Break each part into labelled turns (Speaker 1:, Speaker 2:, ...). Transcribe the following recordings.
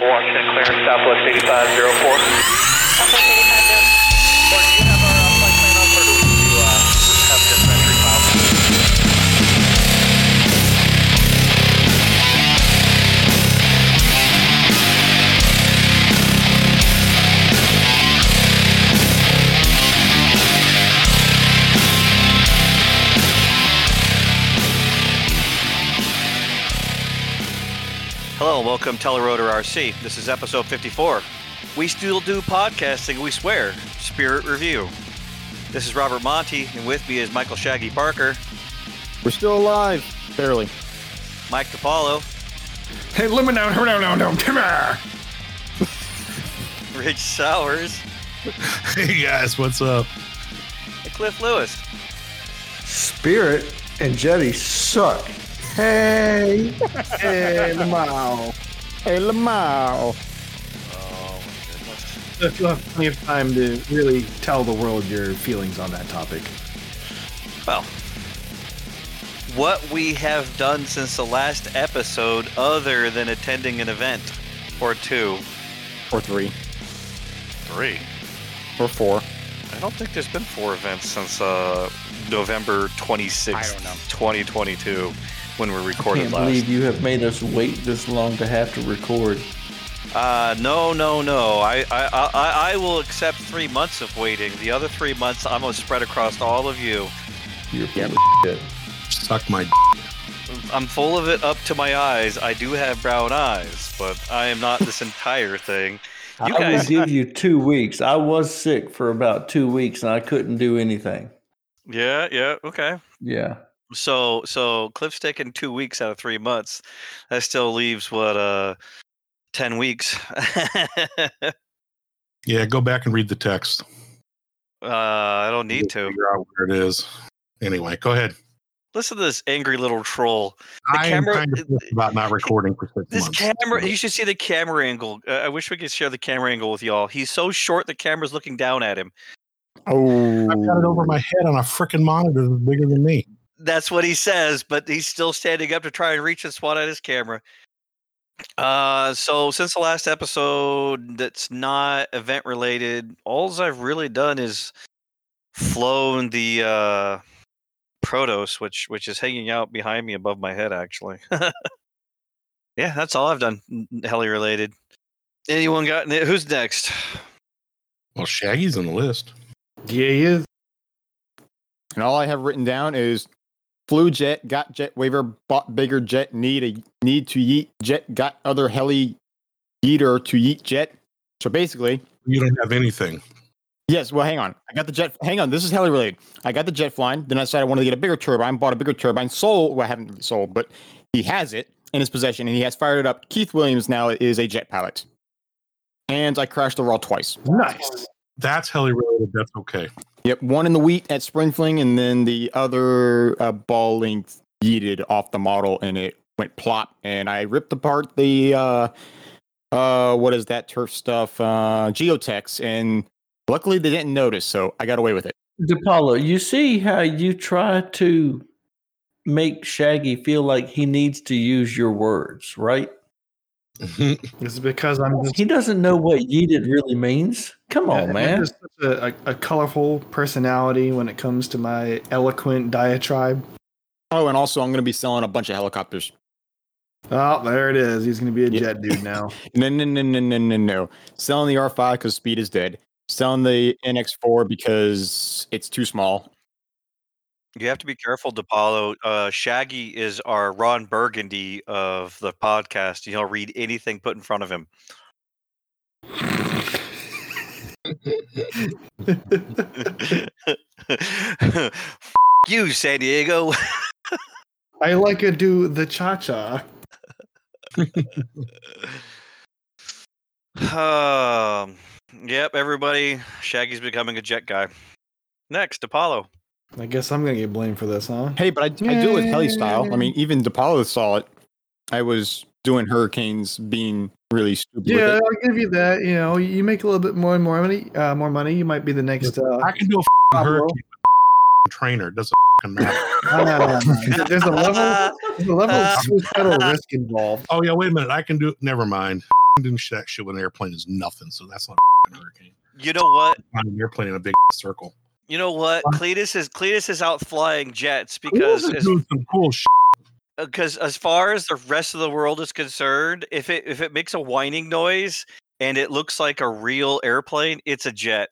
Speaker 1: Washington clearance, Southwest 8504.
Speaker 2: Hello and welcome TellARotor RC. This is episode 54. We still do podcasting, we swear. Spirit Review. This is Robert Monty, and with me is Michael Shaggy Parker,
Speaker 3: We're still alive, barely.
Speaker 2: Mike DePaulo,
Speaker 4: Hey, let down, down, down, down, down, come here.
Speaker 2: Rich Sowers,
Speaker 5: Hey guys, what's up?
Speaker 2: and Cliff Lewis.
Speaker 6: Spirit and Jeti suck. Hey,
Speaker 3: Hey, Lamau. Hey, Lamau.
Speaker 2: Oh my goodness.
Speaker 4: You'll have plenty of time to really tell the world your feelings on that topic.
Speaker 2: Well, what we have done since the last episode, other than attending an event or two,
Speaker 3: Or three.
Speaker 2: three.
Speaker 3: Or four.
Speaker 2: I don't think there's been four events since uh, November 26th,
Speaker 3: I don't know.
Speaker 2: 2022, when we
Speaker 6: I
Speaker 2: recorded
Speaker 6: can't
Speaker 2: last.
Speaker 6: believe you have made us wait this long to have to record.
Speaker 2: Uh, no, no, no. I, I, I, I will accept three months of waiting. The other three months, I'm gonna spread across all of you.
Speaker 6: You're full of shit.
Speaker 5: Suck my. d-
Speaker 2: I'm full of it up to my eyes. I do have brown eyes, but I am not this entire thing. You
Speaker 6: I
Speaker 2: guys,
Speaker 6: will give you two weeks. I was sick for about two weeks and I couldn't do anything.
Speaker 2: yeah, yeah, okay.
Speaker 6: Yeah.
Speaker 2: So, so Cliff's taking two weeks out of three months. That still leaves what, uh, ten weeks.
Speaker 5: Yeah, go back and read the text.
Speaker 2: Uh, I don't need to.
Speaker 5: Figure out where it is. Anyway, go ahead.
Speaker 2: Listen to this angry little troll. The
Speaker 5: I
Speaker 2: camera-
Speaker 5: am kind of pissed about not recording for six
Speaker 2: This
Speaker 5: months.
Speaker 2: camera, you should see the camera angle. Uh, I wish we could share the camera angle with y'all. He's so short, the camera's looking down at him.
Speaker 3: Oh.
Speaker 5: I've got it over my head on a freaking monitor that's bigger than me.
Speaker 2: That's what he says, but he's still standing up to try and reach and swat at his camera. Uh, so since the last episode, that's not event related. All I've really done is flown the uh, Protos, which which is hanging out behind me above my head, actually. yeah, that's all I've done n- heli related. Anyone got who's next?
Speaker 5: Well, Shaggy's on the list.
Speaker 4: Yeah, he is.
Speaker 3: And all I have written down is flew jet, got jet waiver, bought bigger jet, need a need to yeet jet, got other heli yeeter to yeet jet. So basically,
Speaker 5: You don't have anything.
Speaker 3: yes, well hang on. I got the jet hang on, this is heli related. I got the jet flying, then I decided I wanted to get a bigger turbine, bought a bigger turbine, sold well I haven't really sold, but he has it in his possession and he has fired it up. Keith Williams now is a jet pilot. And I crashed the raw twice.
Speaker 4: Nice.
Speaker 5: That's heli related. That's okay.
Speaker 3: Yep, one in the wheat at spring fling, and then the other uh, ball link yeeted off the model, and it went plop. And I ripped apart the uh, uh, what is that turf stuff? Uh, Geotex, and luckily they didn't notice, so I got away with it.
Speaker 6: DePaulo, you see how you try to make Shaggy feel like he needs to use your words, right?
Speaker 4: it's because I'm just,
Speaker 6: He doesn't know what yeeted really means. Come on,
Speaker 4: I'm
Speaker 6: man.
Speaker 4: just such a, a, a colorful personality when it comes to my eloquent diatribe.
Speaker 3: Oh, and also I'm going to be selling a bunch of helicopters.
Speaker 4: Oh, there it is. He's going to be a
Speaker 3: Yeah.
Speaker 4: jet dude now.
Speaker 3: No, no, no, no, no, no, no. Selling the R5 because speed is dead. Selling the NX4 because it's too small.
Speaker 2: You have to be careful, DePaulo. Uh, Shaggy is our Ron Burgundy of the podcast. He'll read anything put in front of him. F- you, San Diego.
Speaker 4: I like to do the cha cha.
Speaker 2: um, yep, everybody. Shaggy's becoming a jet guy. Next, Apollo.
Speaker 4: I guess I'm going to get blamed for this, huh?
Speaker 3: Hey, but I, I do it with heli style. I mean, even DePaulo saw it. I was doing hurricanes, being really stupid.
Speaker 4: Yeah. I'll give you that. You know, you make a little bit more and more money. Uh, more money. You might be the next. Uh,
Speaker 5: I can do a
Speaker 4: Pablo.
Speaker 5: hurricane with trainer. It doesn't matter.
Speaker 4: no. There's a level. There's a level of suicidal risk involved.
Speaker 5: Oh yeah, wait a minute. I can do. Never mind. doing that shit with an airplane is nothing. So that's not a hurricane.
Speaker 2: You know what?
Speaker 5: Not an airplane in a big circle.
Speaker 2: You know what? Cletus is Cletus is out flying jets because
Speaker 5: is doing some cool shit.
Speaker 2: Uh, because as far as the rest of the world is concerned, if it if it makes a whining noise and it looks like a real airplane, it's a jet.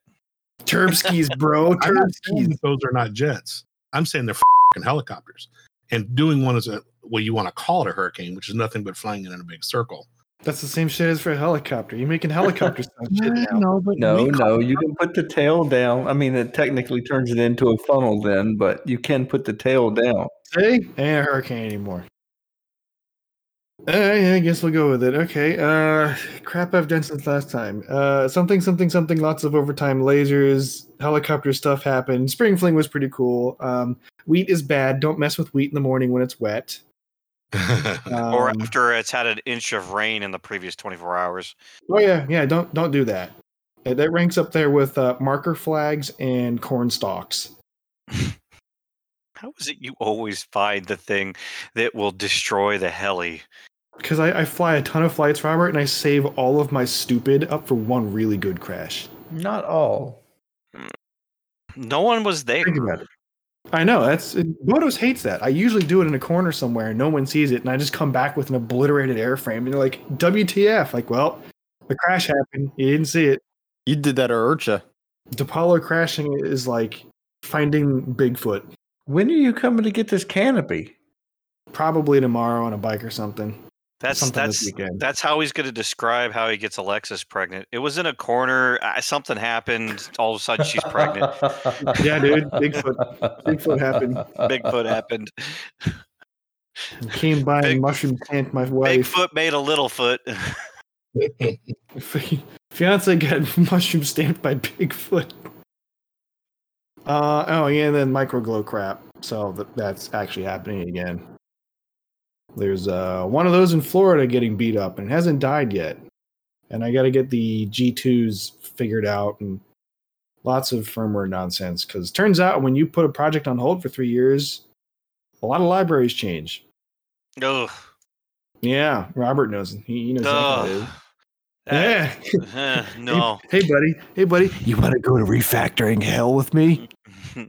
Speaker 4: Turbskis, bro.
Speaker 5: I'm not saying
Speaker 4: Turbskis.
Speaker 5: those are not jets. I'm saying they're fucking helicopters. And doing one is a what you want to call it a hurricane, which is nothing but flying it in a big circle.
Speaker 4: That's the same shit as for a helicopter. You're making helicopters sound shit now.
Speaker 5: No, but
Speaker 6: No, no, you can put the tail down. I mean, it technically turns it into a funnel then, but you can put the tail down.
Speaker 4: See? Ain't a hurricane anymore. Uh, yeah, I guess we'll go with it. Okay. Uh, crap I've done since last time. Uh, something, something, something. Lots of overtime lasers, helicopter stuff happened. Spring fling was pretty cool. Um, wheat is bad. Don't mess with wheat in the morning when it's wet. Um,
Speaker 2: or after it's had an inch of rain in the previous 24 hours.
Speaker 4: oh yeah, yeah. Don't don't do that. That ranks up there with uh, marker flags and corn stalks.
Speaker 2: How is it you always find the thing that will destroy the heli?
Speaker 4: Because I, I fly a ton of flights, Robert, and I save all of my stupid up for one really good crash.
Speaker 6: Not all. Mm.
Speaker 2: No one was there.
Speaker 4: Think about it. I know that's Motos hates that. I usually do it in a corner somewhere, and no one sees it, and I just come back with an obliterated airframe, and they're like, "WTF?" Like, well, the crash happened. You didn't see it.
Speaker 3: You did that at IRCHA.
Speaker 4: DePaulo crashing is like finding Bigfoot.
Speaker 6: When are you coming to get this canopy?
Speaker 4: Probably tomorrow on a bike or something.
Speaker 2: That's
Speaker 4: Something
Speaker 2: that's that's how he's going to describe how he gets Alexis pregnant. It was in a corner. Uh, something happened. All of a sudden, she's pregnant.
Speaker 4: Yeah, dude, Bigfoot. Bigfoot happened.
Speaker 2: Bigfoot happened.
Speaker 4: Came by
Speaker 2: Big-
Speaker 4: and mushroom stamped my wife.
Speaker 2: Bigfoot made a little foot.
Speaker 4: Fiance got mushroom stamped by Bigfoot. Uh oh yeah, and then microglow crap. So th- that's actually happening again. There's uh one of those in Florida getting beat up and hasn't died yet. And I got to get the G2s figured out and lots of firmware nonsense cuz turns out when you put a project on hold for 3 years, a lot of libraries change.
Speaker 2: Ugh.
Speaker 4: Yeah, Robert knows. He, he knows.
Speaker 2: Ugh.
Speaker 4: Yeah.
Speaker 2: eh, no.
Speaker 4: Hey, hey, buddy. Hey, buddy. You want to go to refactoring hell with me?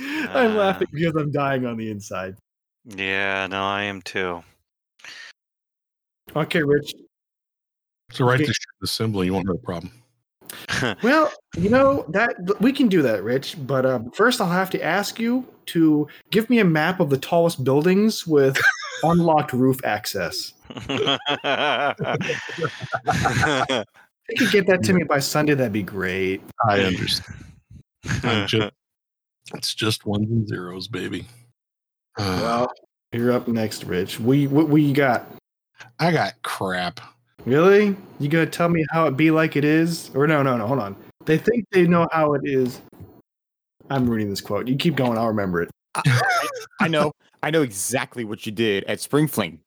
Speaker 4: I'm laughing because I'm dying on the inside.
Speaker 2: yeah, no, I am too.
Speaker 4: Okay, Rich.
Speaker 5: So write
Speaker 4: Okay.
Speaker 5: the shit assembly, you won't have a problem.
Speaker 4: Well, you know that we can do that, Rich. But um, first, I'll have to ask you to give me a map of the tallest buildings with unlocked roof access. If you could get that to me by Sunday, that'd be great.
Speaker 5: I understand. Just, it's just ones and zeros, baby. Uh,
Speaker 4: Well, you're up next, Rich. We what we got?
Speaker 5: I got crap.
Speaker 4: Really? You gonna tell me how it be like it is? Or no, no, no. Hold on. They think they know how it is. I'm reading this quote. You keep going. I'll remember it.
Speaker 3: I know. I know exactly what you did at Spring Fling.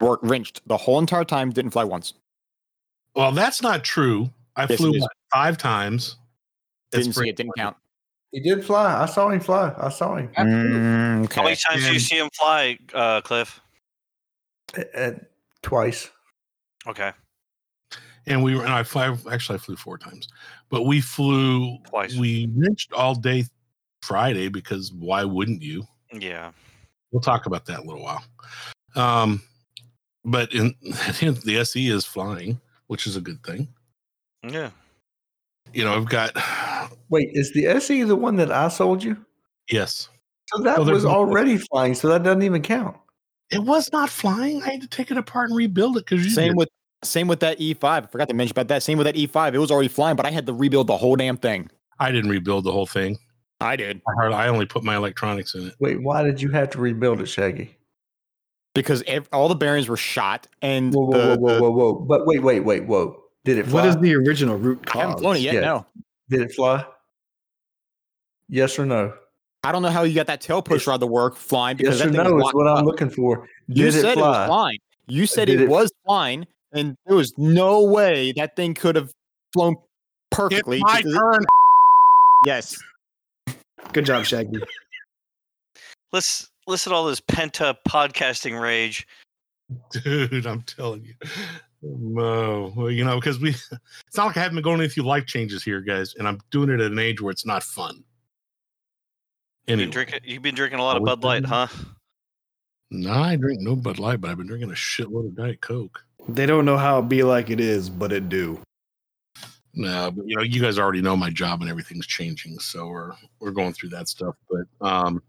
Speaker 3: Worked wrenched the whole entire time. Didn't fly once.
Speaker 5: Well, that's not true. I
Speaker 3: Yes,
Speaker 5: flew
Speaker 3: it is.
Speaker 5: what, five times. at
Speaker 3: Didn't see it. Didn't
Speaker 5: fling.
Speaker 3: count.
Speaker 6: He did fly. I saw him fly. I saw him.
Speaker 3: Mm,
Speaker 2: How many times do you see him fly, uh, Cliff?
Speaker 6: Uh, uh, twice.
Speaker 2: Okay,
Speaker 5: And we were, and I fly, actually, I flew four times, but we flew
Speaker 2: Twice.
Speaker 5: We wrenched all day Friday because why wouldn't you?
Speaker 2: yeah.
Speaker 5: We'll talk about that in a little while. Um, but in the SE is flying, which is a good thing.
Speaker 2: Yeah.
Speaker 5: You know, I've got
Speaker 6: Wait, is the SE the one that I sold you?
Speaker 5: yes,
Speaker 6: So that
Speaker 5: Well, there's
Speaker 6: was
Speaker 5: no-
Speaker 6: already flying, so that doesn't even count.
Speaker 5: it was not flying. I had to take it apart and rebuild it because you
Speaker 3: Same
Speaker 5: did.
Speaker 3: with same with that E5. I forgot to mention about that. Same with that E5. It was already flying, but I had to rebuild the whole damn thing.
Speaker 5: I didn't rebuild the whole thing.
Speaker 3: I did
Speaker 5: I hard- I only put my electronics in it.
Speaker 6: Wait, why did you have to rebuild it, Shaggy?
Speaker 3: Because ev- all the bearings were shot, and
Speaker 6: Whoa, whoa,
Speaker 3: the,
Speaker 6: whoa,
Speaker 3: the-
Speaker 6: whoa, whoa, whoa! But wait, wait, wait, whoa! Did it fly?
Speaker 4: What is the original root cause?
Speaker 3: I haven't flown it yet.
Speaker 6: Yeah.
Speaker 3: No,
Speaker 6: Did it fly? Yes or no?
Speaker 3: I don't know how you got that tail push rod to work flying because
Speaker 6: Yes or
Speaker 3: that thing
Speaker 6: no
Speaker 3: was
Speaker 6: is
Speaker 3: locked
Speaker 6: what I'm looking for.
Speaker 3: You said
Speaker 6: it
Speaker 3: it, was
Speaker 6: fly?
Speaker 3: flying. You said it,
Speaker 6: it-
Speaker 3: was flying, and there was no way that thing could have flown
Speaker 5: It's
Speaker 3: perfectly.
Speaker 5: my
Speaker 3: because it-
Speaker 5: turn.
Speaker 3: yes.
Speaker 4: Good job, Shaggy.
Speaker 2: Let's listen to all this pent up podcasting rage.
Speaker 5: dude. I'm telling you, no, well, you know, because we. It's not like I haven't been going through life changes here, guys, and I'm doing it at an age where it's not fun.
Speaker 2: You've been drinking. You've been drinking a lot of Bud Light,
Speaker 5: been.
Speaker 2: huh?
Speaker 5: no, I drink no Bud Light, but I've been drinking a shitload of Diet Coke.
Speaker 4: They don't know how it be like it is, but it do.
Speaker 5: No, but you know, you guys already know my job and everything's changing, so we're we're going through that stuff. But um,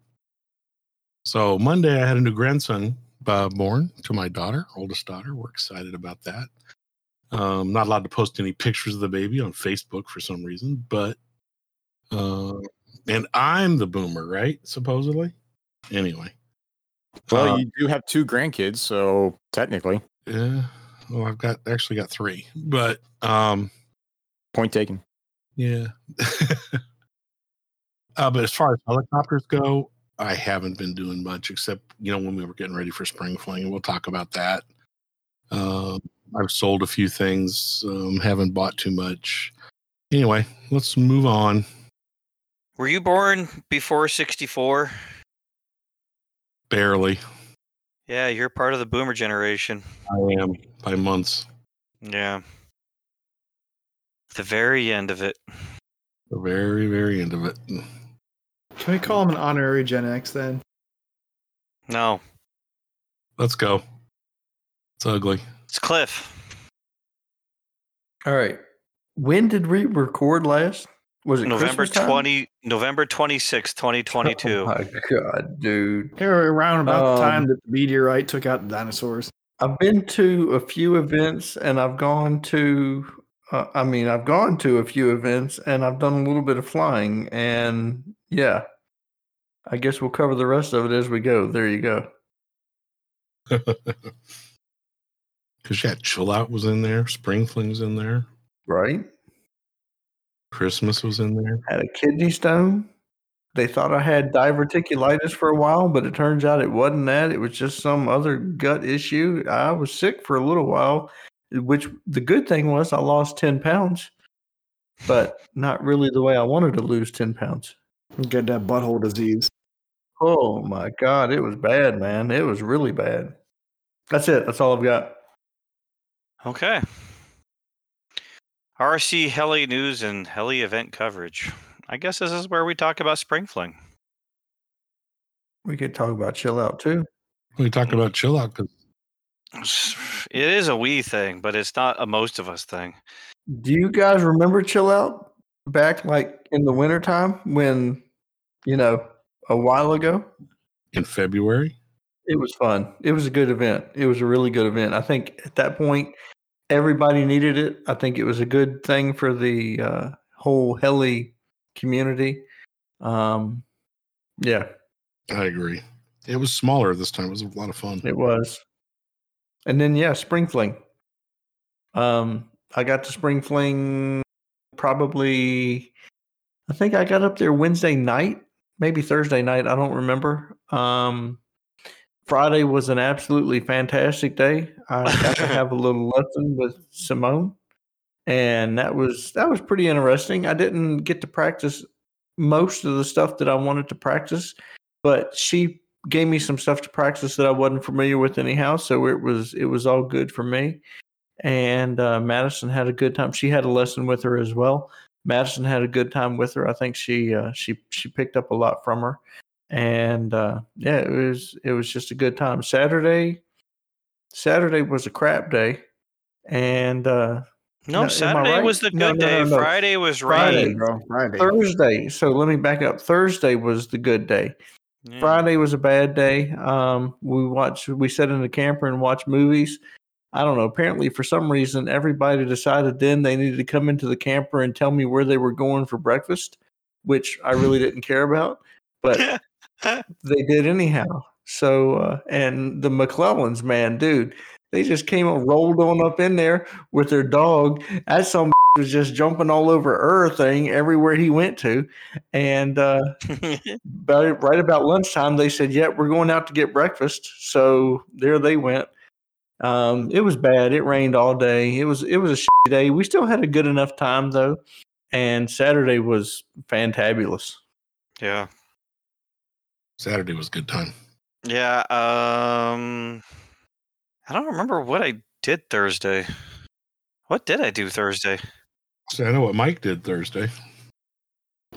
Speaker 5: so Monday I had a new grandson uh, born to my daughter, oldest daughter. We're excited about that. Um, not allowed to post any pictures of the baby on Facebook for some reason, but uh, and I'm the boomer, right? Supposedly. Anyway,
Speaker 3: Well,
Speaker 5: uh,
Speaker 3: you do have two grandkids, so technically,
Speaker 5: yeah. Well, I've got actually got three, but um,
Speaker 3: point taken.
Speaker 5: Yeah. uh, but as far as helicopters go, I haven't been doing much except, you know, when we were getting ready for spring fling, and we'll talk about that. Um, I've sold a few things, um, haven't bought too much. Anyway, let's move on.
Speaker 2: Were you born before '64?
Speaker 5: Barely.
Speaker 2: Yeah, you're part of the Boomer generation.
Speaker 5: I am by months.
Speaker 2: Yeah. The very end of it.
Speaker 5: The very, very end of it.
Speaker 4: Can we call him an honorary Gen X then?
Speaker 2: No,
Speaker 5: Let's go. It's ugly.
Speaker 2: it's Cliff.
Speaker 6: All right. When did we record last? Was it
Speaker 2: November
Speaker 6: Christmas time?
Speaker 2: twenty, November twenty sixth, twenty twenty
Speaker 6: Oh
Speaker 2: two.
Speaker 6: my god, dude!
Speaker 4: They were around about the time
Speaker 6: Um,
Speaker 4: that the meteorite took out the dinosaurs.
Speaker 6: I've been to a few events, and I've gone to. Uh, I mean, I've gone to a few events, and I've done a little bit of flying, and yeah, I guess we'll cover the rest of it as we go. There you go.
Speaker 5: Because yeah, Chill Out was in there, Spring Fling's in there,
Speaker 6: Right?
Speaker 5: Christmas was in there.
Speaker 6: Had a kidney stone. They thought I had diverticulitis for a while, but it turns out it wasn't that. It was just some other gut issue. I was sick for a little while, which the good thing was I lost 10 pounds, but not really the way I wanted to lose 10 pounds.
Speaker 4: Get that butthole disease.
Speaker 6: Oh my God. It was bad, man. It was really bad. That's it. That's all I've got.
Speaker 2: Okay. RC Heli news and Heli event coverage. I guess this is where we talk about Spring Fling.
Speaker 6: We could talk about chill out too.
Speaker 5: We talked about Chill Out because
Speaker 2: It is a we thing, but it's not a most of us thing.
Speaker 6: Do you guys remember chill out back like in the wintertime when, you know, a while ago?
Speaker 5: in February.
Speaker 6: It was fun. It was a good event. It was a really good event. I think at that point, everybody needed it. I think it was a good thing for the uh, whole heli community. Um, yeah,
Speaker 5: I agree. It was smaller this time. It was a lot of fun.
Speaker 6: it was. And then yeah, spring fling. Um, I got to spring fling probably. I think I got up there Wednesday night, maybe Thursday night. I don't remember. Um, Friday was an absolutely fantastic day. I got to have a little lesson with Simone, and that was that was pretty interesting. I didn't get to practice most of the stuff that I wanted to practice, but she gave me some stuff to practice that I wasn't familiar with anyhow. So it was it was all good for me. And uh, Madison had a good time. She had a lesson with her as well. Madison had a good time with her. I think she uh, she she picked up a lot from her. And uh, yeah, it was it was just a good time. Saturday Saturday was a crap day, and uh,
Speaker 2: No,
Speaker 6: No,
Speaker 2: Saturday
Speaker 6: right?
Speaker 2: was the good
Speaker 6: no,
Speaker 2: day.
Speaker 6: no, no.
Speaker 2: Friday was
Speaker 6: Friday,
Speaker 2: rain.
Speaker 4: bro. Friday.
Speaker 6: Thursday. So let me back up. Thursday was the good day.
Speaker 2: Yeah.
Speaker 6: Friday was a bad day. Um, we watched, we sat in the camper and watched movies. I don't know. Apparently, for some reason, everybody decided then they needed to come into the camper and tell me where they were going for breakfast, which I really didn't care about, but they did anyhow. So, uh, and the McClellans, man, dude, they just came and rolled on up in there with their dog. That some was just jumping all over everything everywhere he went to, and uh, about, right about lunchtime, they said, "Yep, we're going out to get breakfast." So there they went. Um, it was bad. It rained all day. It was it was a shitty day. We still had a good enough time though, and Saturday was fantabulous.
Speaker 2: yeah.
Speaker 5: Saturday was a good time.
Speaker 2: Yeah. Um I don't remember what I did Thursday. What did I do Thursday?
Speaker 5: So I know what Mike did Thursday.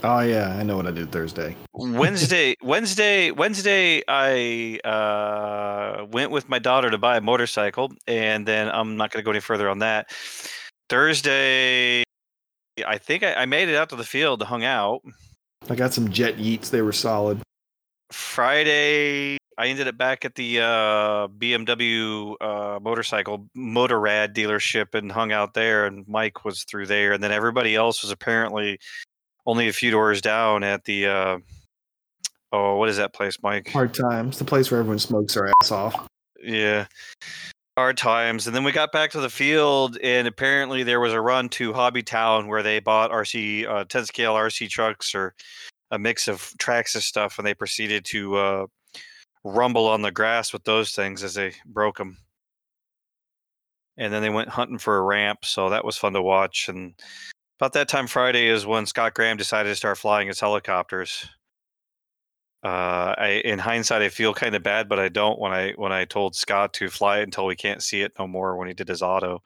Speaker 4: Oh yeah, I know what I did Thursday.
Speaker 2: Wednesday, Wednesday, Wednesday. I uh, went with my daughter to buy a motorcycle, and then I'm not going to go any further on that. Thursday, I think I, I made it out to the field, to hung out.
Speaker 4: I got some jet yeets. They were solid.
Speaker 2: Friday, I ended up back at the uh, BMW uh, motorcycle Motorrad dealership and hung out there. And Mike was through there, and then everybody else was apparently only a few doors down at the. Uh, oh, what is that place, Mike?
Speaker 4: Hard times. The place where everyone smokes their ass off.
Speaker 2: Yeah. Hard times. And then we got back to the field, and apparently there was a run to Hobby Town where they bought RC, uh, 10 scale RC trucks or a mix of tracks and stuff, and they proceeded to uh, rumble on the grass with those things as they broke them. And then they went hunting for a ramp, so that was fun to watch. And about that time Friday is when Scott Graham decided to start flying his helicopters. Uh, I, in hindsight, I feel kind of bad, but I don't when I when I told Scott to fly it until we can't see it no more when he did his auto.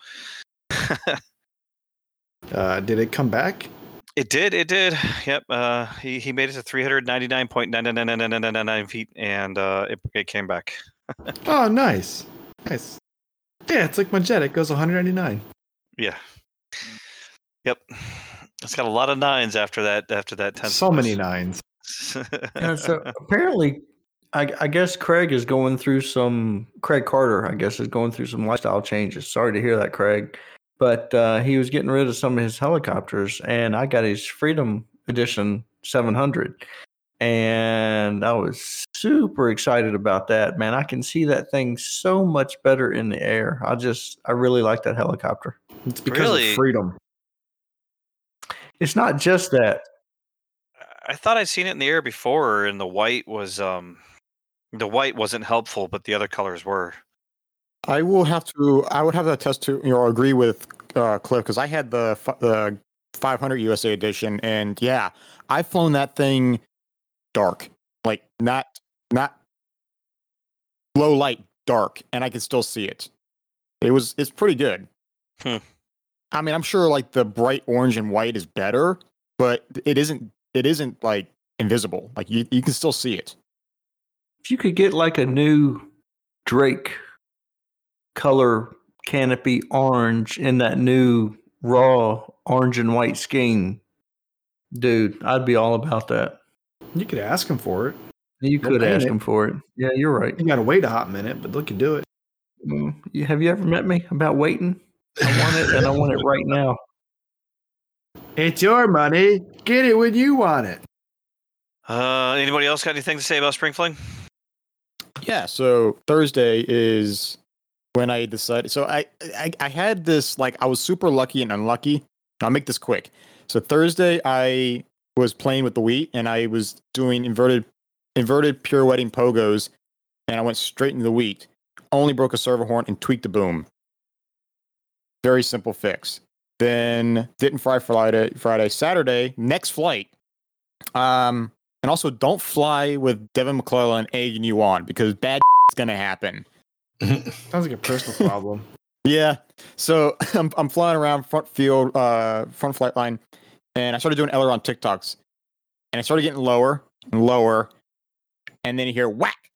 Speaker 4: Uh, did it come back?
Speaker 2: It did. It did. Yep. Uh, he he made it to three hundred ninety nine point nine nine nine nine nine nine nine feet, and uh, it, it came back.
Speaker 4: Oh, nice, nice. Yeah, it's like my jet. It goes 199.
Speaker 2: Yeah. Yep. It's got a lot of nines after that. After that ten.
Speaker 4: So many nines.
Speaker 6: Yeah, so apparently, I, I guess Craig is going through some. Craig Carter, I guess, is going through some lifestyle changes. Sorry to hear that, Craig. But uh, he was getting rid of some of his helicopters, and I got his Freedom Edition 700, and I was super excited about that. Man, I can see that thing so much better in the air. I just, I really like that helicopter.
Speaker 4: It's because
Speaker 2: Really?
Speaker 4: of freedom.
Speaker 6: It's not just that.
Speaker 2: I thought I'd seen it in the air before, and the white was um, the white wasn't helpful, but the other colors were.
Speaker 3: I will have to. I would have to attest to you know agree with uh, Cliff because I had the the 500 USA edition, and yeah, I've flown that thing dark, like not not low light, dark, and I can still see it. It was it's pretty good.
Speaker 2: Hmm.
Speaker 3: I mean, I'm sure like the bright orange and white is better, but it isn't. It isn't like invisible. Like you, you can still see it.
Speaker 6: If you could get like a new Drake color canopy orange in that new raw orange and white scheme, dude, I'd be all about that.
Speaker 4: You could ask him for it.
Speaker 6: You could ask
Speaker 4: it.
Speaker 6: him for it. Yeah, you're right.
Speaker 4: You got to wait a hot minute, but look, you do it.
Speaker 6: Have you ever met me about waiting? I want it, and I want it right now.
Speaker 4: It's your money. Get it when you want it.
Speaker 2: Uh, anybody else got anything to say about spring fling?
Speaker 3: Yeah, so Thursday is when I decided. So I, I I had this like I was super lucky and unlucky. I'll make this quick. So Thursday I was playing with the Wii and I was doing inverted inverted pirouetting pogos, and I went straight into the wheat. Only broke a servo horn and tweaked the boom. Very simple fix. Then didn't fly Friday. Friday, Saturday, next flight. Um, and also don't fly with Devin McClellan egging you on because bad is gonna happen.
Speaker 4: Sounds like a personal problem.
Speaker 3: Yeah. So I'm I'm flying around front field, uh, front flight line, and I started doing aileron TikToks, and I started getting lower and lower, and then you hear whack.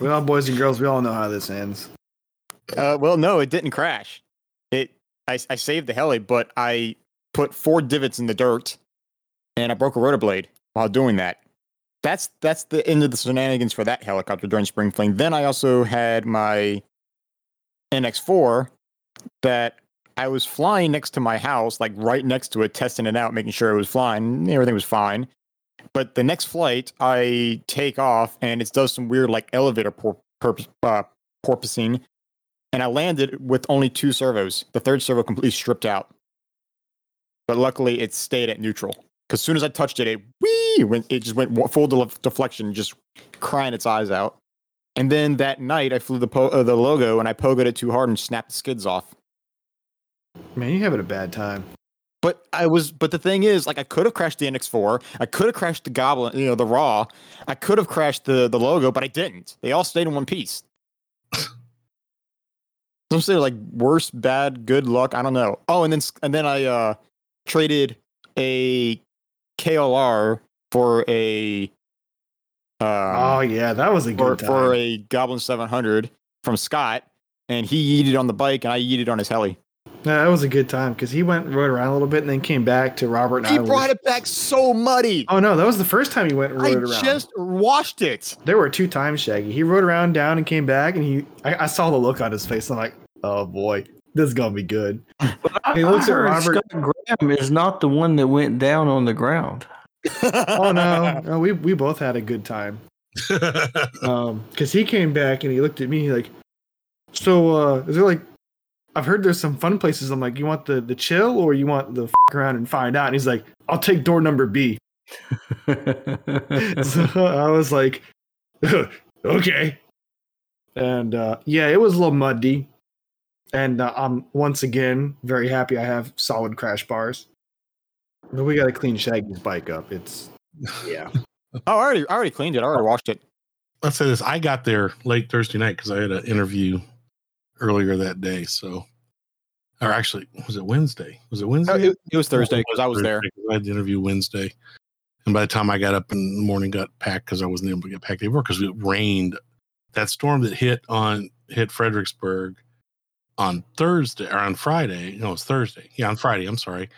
Speaker 4: well, boys and girls, we all know how this ends.
Speaker 3: uh, well, no, it didn't crash. It I I saved the heli, but I put four divots in the dirt, and I broke a rotor blade while doing that. That's that's the end of the shenanigans for that helicopter during spring fling. Then I also had my NX4 that I was flying next to my house, like right next to it, testing it out, making sure it was flying. Everything was fine. But the next flight, I take off and it does some weird like elevator por- purpose, uh, porpoising, and I landed with only two servos. The third servo completely stripped out. But luckily, it stayed at neutral. Because as soon as I touched it, it wee went. It just went full def- deflection, just crying its eyes out. And then that night, I flew the po- uh, the logo and I pogoed it too hard and snapped the skids off.
Speaker 4: Man, you're having a bad time.
Speaker 3: But I was, but the thing is, like, I could have crashed the NX4. I could have crashed the Goblin, you know, the Raw. I could have crashed the the logo, but I didn't. They all stayed in one piece. Some say like worst, bad, good luck. I don't know. Oh, and then and then I uh traded a KLR for a um,
Speaker 4: oh yeah, that was a
Speaker 3: for, for a Goblin 700 from Scott, and he yeeted on the bike and I yeeted on his heli.
Speaker 4: Yeah, that was a good time because he went rode around a little bit and then came back to Robert and
Speaker 3: He
Speaker 4: I. was-
Speaker 3: brought it back so muddy.
Speaker 4: Oh no, that was the first time he went and
Speaker 3: I
Speaker 4: rode around.
Speaker 3: just washed it.
Speaker 4: There were two times, Shaggy. He rode around down and came back, and he I, I saw the look on his face. I'm like, oh boy, this is gonna be good. He looks at
Speaker 6: I heard
Speaker 4: Robert-
Speaker 6: Scott Graham is not the one that went down on the ground.
Speaker 4: Oh no, no we we both had a good time. Um, because he came back and he looked at me like, so uh, is there like, I've heard there's some fun places. I'm like, you want the the chill or you want the f- around and find out? And he's like, I'll take door number B. so I was like, okay. And uh, yeah, it was a little muddy. And uh, I'm once again very happy I have solid crash bars. But we got to clean Shaggy's bike up. It's yeah.
Speaker 3: Oh, I already, I already cleaned it. I already washed it.
Speaker 5: Let's say this: I got there late Thursday night because I had an interview earlier that day. So, or actually, was it Wednesday? Was it
Speaker 3: Oh,
Speaker 5: Wednesday?
Speaker 3: it, it was Thursday because I was there.
Speaker 5: I had the interview Wednesday, and by the time I got up in the morning, got packed because I wasn't able to get packed anymore because it rained. That storm that hit on hit Fredericksburg on Thursday or on Friday. No, it's Thursday. Yeah, on Friday. I'm sorry.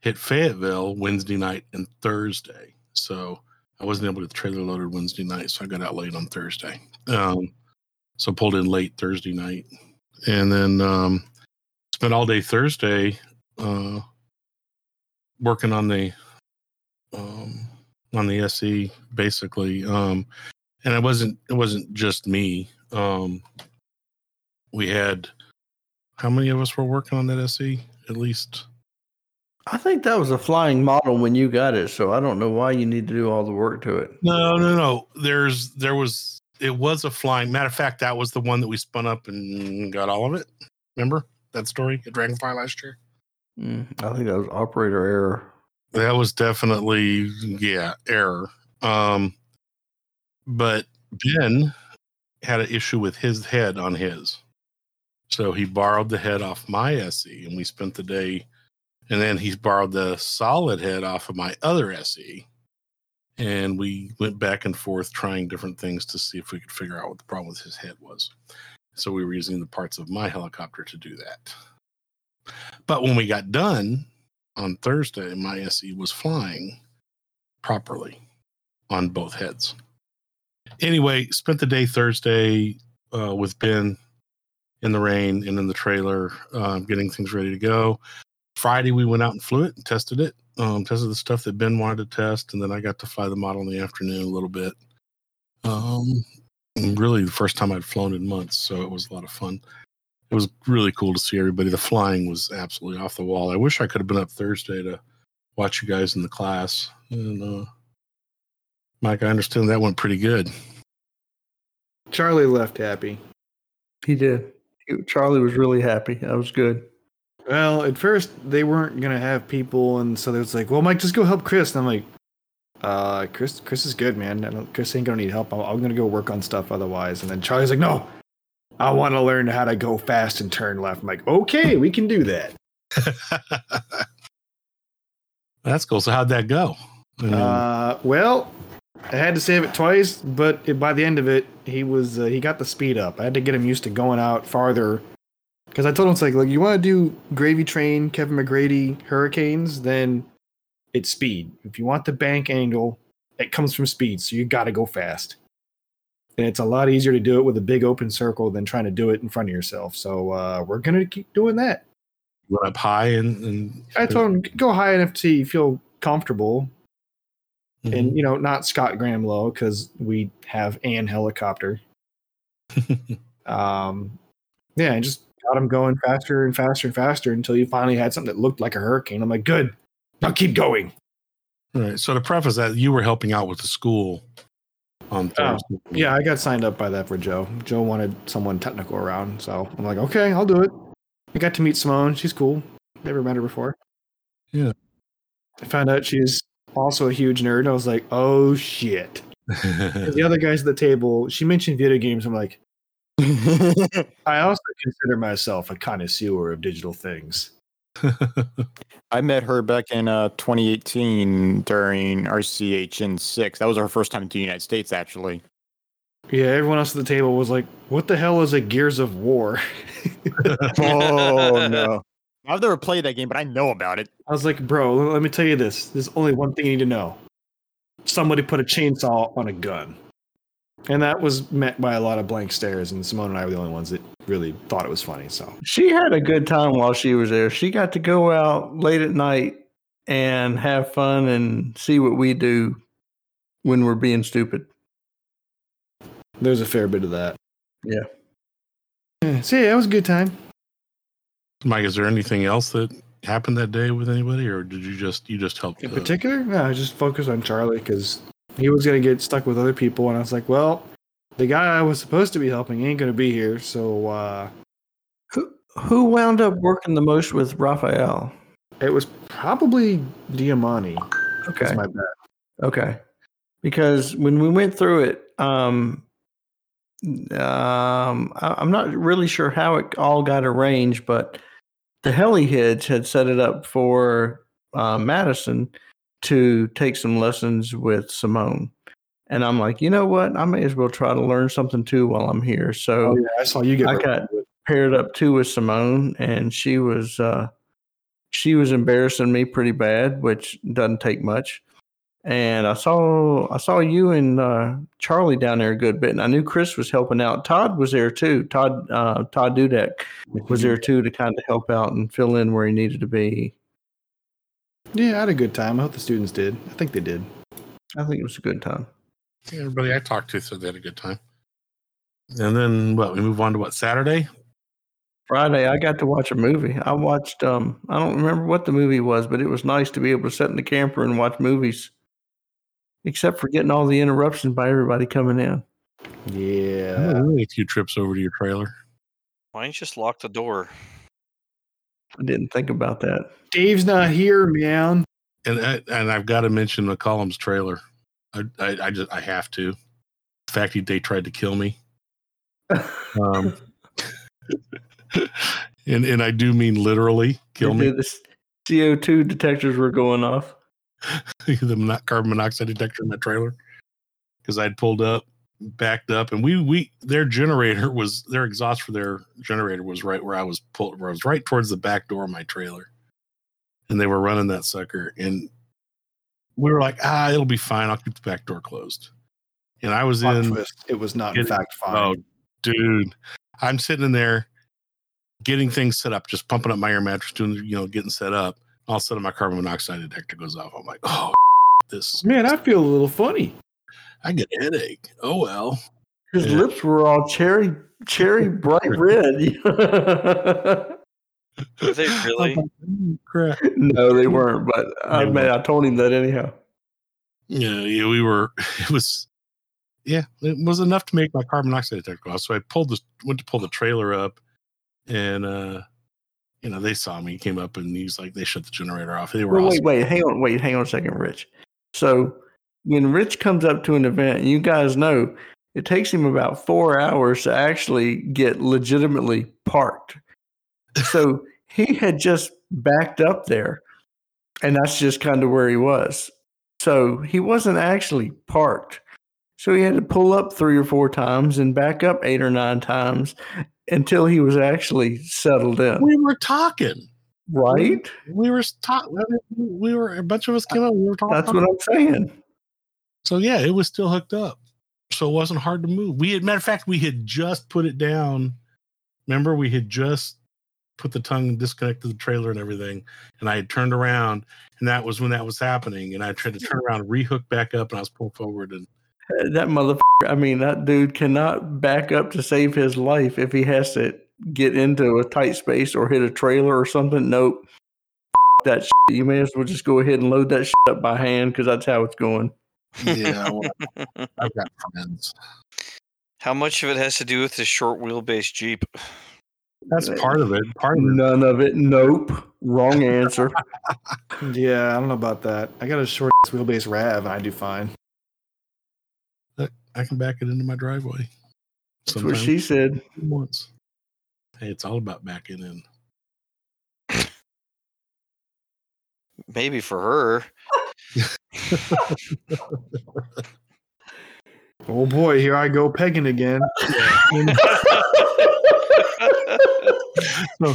Speaker 5: Hit Fayetteville Wednesday night and Thursday. So I wasn't able to trailer loaded Wednesday night, so I got out late on Thursday. Um, so pulled in late Thursday night, and then um, spent all day Thursday uh, working on the um, on the SE basically. Um, and it wasn't it wasn't just me. Um, we had how many of us were working on that SE? At least
Speaker 6: I think that was a flying model when you got it, so I don't know why you need to do all the work to it.
Speaker 5: no, no, no. There's there was it was a flying. Matter of fact, that was the one that we spun up and got all of it. Remember that story at Dragonfly last year?
Speaker 6: Mm, I think that was operator error.
Speaker 5: That was definitely yeah error. Um, but Ben had an issue with his head on his, so he borrowed the head off my SE, and we spent the day. And then he borrowed the solid head off of my other SE, and we went back and forth trying different things to see if we could figure out what the problem with his head was. So we were using the parts of my helicopter to do that. But when we got done, on Thursday, my SE was flying properly on both heads. Anyway, spent the day Thursday uh, with Ben in the rain and in the trailer, um, getting things ready to go. Friday, we went out and flew it and tested it, um, tested the stuff that Ben wanted to test, and then I got to fly the model in the afternoon a little bit. Um, really, the first time I'd flown in months, so it was a lot of fun it was really cool to see everybody. The flying was absolutely off the wall. I wish I could have been up Thursday to watch you guys in the class. And uh, Mike, I understand that went pretty good.
Speaker 4: Charlie left happy.
Speaker 6: He did. He- Charlie was really happy. That was good.
Speaker 4: Well, at first they weren't gonna have people, and so they was like, "Well, Mike, just go help Chris." And I'm like, "Uh, Chris, Chris is good, man. I don't, Chris ain't gonna need help. I'm, I'm gonna go work on stuff otherwise." And then Charlie's like, "No, I want to learn how to go fast and turn left." I'm like, "Okay, we can do that."
Speaker 5: That's cool. So how'd that go? I
Speaker 4: Uh, well, I had to save it twice, but it, by the end of it, he was uh, he got the speed up. I had to get him used to going out farther because I told him it's like, look, you want to do Gravy Train, Kevin McGrady, Hurricanes, then it's speed. If you want the bank angle, it comes from speed, so you got to go fast. And it's a lot easier to do it with a big open circle than trying to do it in front of yourself. So uh, we're gonna keep doing that.
Speaker 5: went up high and, and
Speaker 4: I told him go high enough to you feel comfortable,
Speaker 5: Mhm.
Speaker 4: and you know not Scott Graham low because we have an helicopter. Um, yeah, and just got him going faster and faster and faster until you finally had something that looked like a hurricane. I'm like, good, now keep going.
Speaker 5: All right. So to preface that, you were helping out with the school on
Speaker 4: Oh, Yeah, I got signed up by that for Joe. Joe wanted someone technical around, so I'm like, okay, I'll do it. I got to meet Simone. She's cool. Never met her before.
Speaker 5: Yeah.
Speaker 4: I found out she's also a huge nerd. I was like, oh shit. the other guys at the table, she mentioned video games. I'm like, I also consider myself a connoisseur of digital things.
Speaker 3: I met her back in uh, 2018 during RCHN six. That was our first time to the United States, actually.
Speaker 4: Yeah, everyone else at the table was like, "What the hell is a Gears of War?"
Speaker 3: oh no, I've never played that game, but I know about it.
Speaker 4: I was like, "Bro, let me tell you this. There's only one thing you need to know. Somebody put a chainsaw on a gun." And that was met by a lot of blank stares, and Simone and I were the only ones that really thought it was funny. So
Speaker 6: She had a good time while she was there. She got to go out late at night and have fun and see what we do when we're being stupid.
Speaker 4: there's a fair bit of that.
Speaker 6: Yeah.
Speaker 4: Yeah, So yeah, it was a good time.
Speaker 5: Mike, is there anything else that happened that day with anybody, or did you just you just help?
Speaker 4: In
Speaker 5: uh,
Speaker 4: particular, no, I just focused on Charlie because he was gonna get stuck with other people, and I was like, well, the guy I was supposed to be helping ain't gonna be here, so uh,
Speaker 6: Who who wound up working the most with Raphael?
Speaker 4: it was probably Diamante.
Speaker 6: Okay.
Speaker 4: My bet.
Speaker 6: Okay. Because when we went through it, um, um, I, I'm not really sure how it all got arranged, but the Heliheads had set it up for uh, Madison to take some lessons with Simone. And I'm like, you know what? I may as well try to learn something too while I'm here. So
Speaker 4: Oh yeah, I saw you get.
Speaker 6: I got- paired up too with Simone, and she was uh, she was embarrassing me pretty bad, which doesn't take much. And I saw I saw you and uh, Charlie down there a good bit, and I knew Chris was helping out. Todd was there too. Todd uh, Todd Dudek was there too to kind of help out and fill in where he needed to be.
Speaker 4: Yeah, I had a good time. I hope the students did. I think they did.
Speaker 6: I think it was a good time.
Speaker 5: Everybody I talked to said they had a good time. And then what? We move on to what Saturday?
Speaker 6: Friday, I got to watch a movie. I watched. Um, I don't remember what the movie was, but it was nice to be able to sit in the camper and watch movies. Except for getting all the interruptions by everybody coming in.
Speaker 4: Yeah.
Speaker 5: Oh, really? A few trips over to your trailer.
Speaker 2: Why don't you just lock the door?
Speaker 6: I didn't think about that.
Speaker 4: Dave's not here, man.
Speaker 5: And I, and I've got to mention McCollum's trailer. I, I I just I have to. The fact that they tried to kill me. Um, and and I do mean literally kill me.
Speaker 6: The CO two detectors were going off.
Speaker 5: the carbon monoxide detector in my trailer because I'd pulled up, backed up, and we we their generator was their exhaust for their generator was right where I was pulled. Where I was right towards the back door of my trailer, and they were running that sucker, and we were like, ah, it'll be fine. I'll keep the back door closed. And I was in.
Speaker 4: twist. It was not, in fact, fine.
Speaker 5: Oh, dude, I'm sitting in there getting things set up, just pumping up my air mattress, doing you know, getting set up. All of a sudden, my carbon monoxide detector goes off. I'm like, oh, this.
Speaker 4: Man, I feel a little funny.
Speaker 5: I get a headache. Oh well.
Speaker 6: His
Speaker 5: Yeah.
Speaker 6: lips were all cherry, cherry bright red.
Speaker 2: Were they really?
Speaker 5: Crap.
Speaker 6: no, they weren't. But I
Speaker 5: They
Speaker 6: mean, I told him that anyhow.
Speaker 5: Yeah, yeah, we were. It was. Yeah, it was enough to make my carbon monoxide detector go off. So I pulled this, went to pull the trailer up, and uh, you know, they saw me, came up, and he's like, they shut the generator off. They were
Speaker 6: Well,
Speaker 5: awesome.
Speaker 6: wait, wait, hang on, wait, hang on a second, Rich. So when Rich comes up to an event, you guys know it takes him about four hours to actually get legitimately parked. So he had just backed up there, and that's just kind of where he was. So he wasn't actually parked. So he had to pull up three or four times and back up eight or nine times until he was actually settled in.
Speaker 5: We were talking.
Speaker 6: Right?
Speaker 5: We were talking. We were a bunch of us came out. We were talking.
Speaker 6: That's what I'm saying.
Speaker 5: So yeah, it was still hooked up. So it wasn't hard to move. We had matter of fact, we had just put it down. Remember, we had just put the tongue and disconnected the trailer and everything. And I had turned around, and that was when that was happening. And I tried to turn around, rehook back up, and I was pulled forward. And
Speaker 6: that motherfucker, I mean, that dude cannot back up to save his life if he has to get into a tight space or hit a trailer or something. Nope. That shit. You may as well just go ahead and load that shit up by hand because that's how it's going.
Speaker 5: yeah, well, I've got friends.
Speaker 2: How much of it has to do with the short wheelbase Jeep?
Speaker 5: That's uh, part of it. Part of it.
Speaker 6: None of it. Nope. Wrong answer.
Speaker 4: Yeah, I don't know about that. I got a short wheelbase Rav, and I do fine.
Speaker 5: I can back it into my driveway.
Speaker 6: That's what she said.
Speaker 5: once. Hey, it's all about backing in.
Speaker 2: Maybe for her.
Speaker 4: Oh boy, here I go pegging again.
Speaker 5: So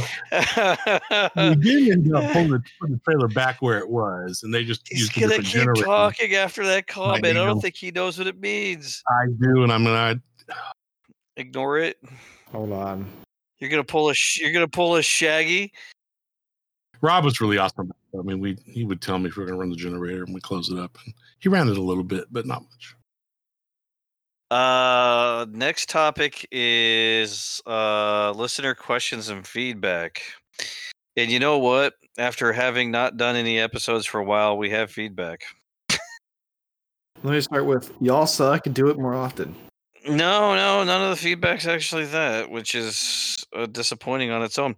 Speaker 5: we did end up pulling the, putting the trailer back where it was, and they just
Speaker 2: He's
Speaker 5: used a
Speaker 2: gonna keep
Speaker 5: generator.
Speaker 2: talking after that comment. I
Speaker 5: know.
Speaker 2: don't think he knows what it means.
Speaker 5: I do, and I'm gonna.
Speaker 2: Ignore it.
Speaker 4: Hold on.
Speaker 2: You're gonna pull a. You're gonna pull a Shaggy.
Speaker 5: Rob was really awesome. I mean, we he would tell me if we are gonna run the generator, and we close it up. And he ran it a little bit, but not much.
Speaker 2: Uh, next topic is uh listener questions and feedback. And you know what? After having not done any episodes for a while, we have feedback.
Speaker 4: Let me start with y'all suck and do it more often.
Speaker 2: No, no, none of the feedback's actually that, which is uh, disappointing on its own.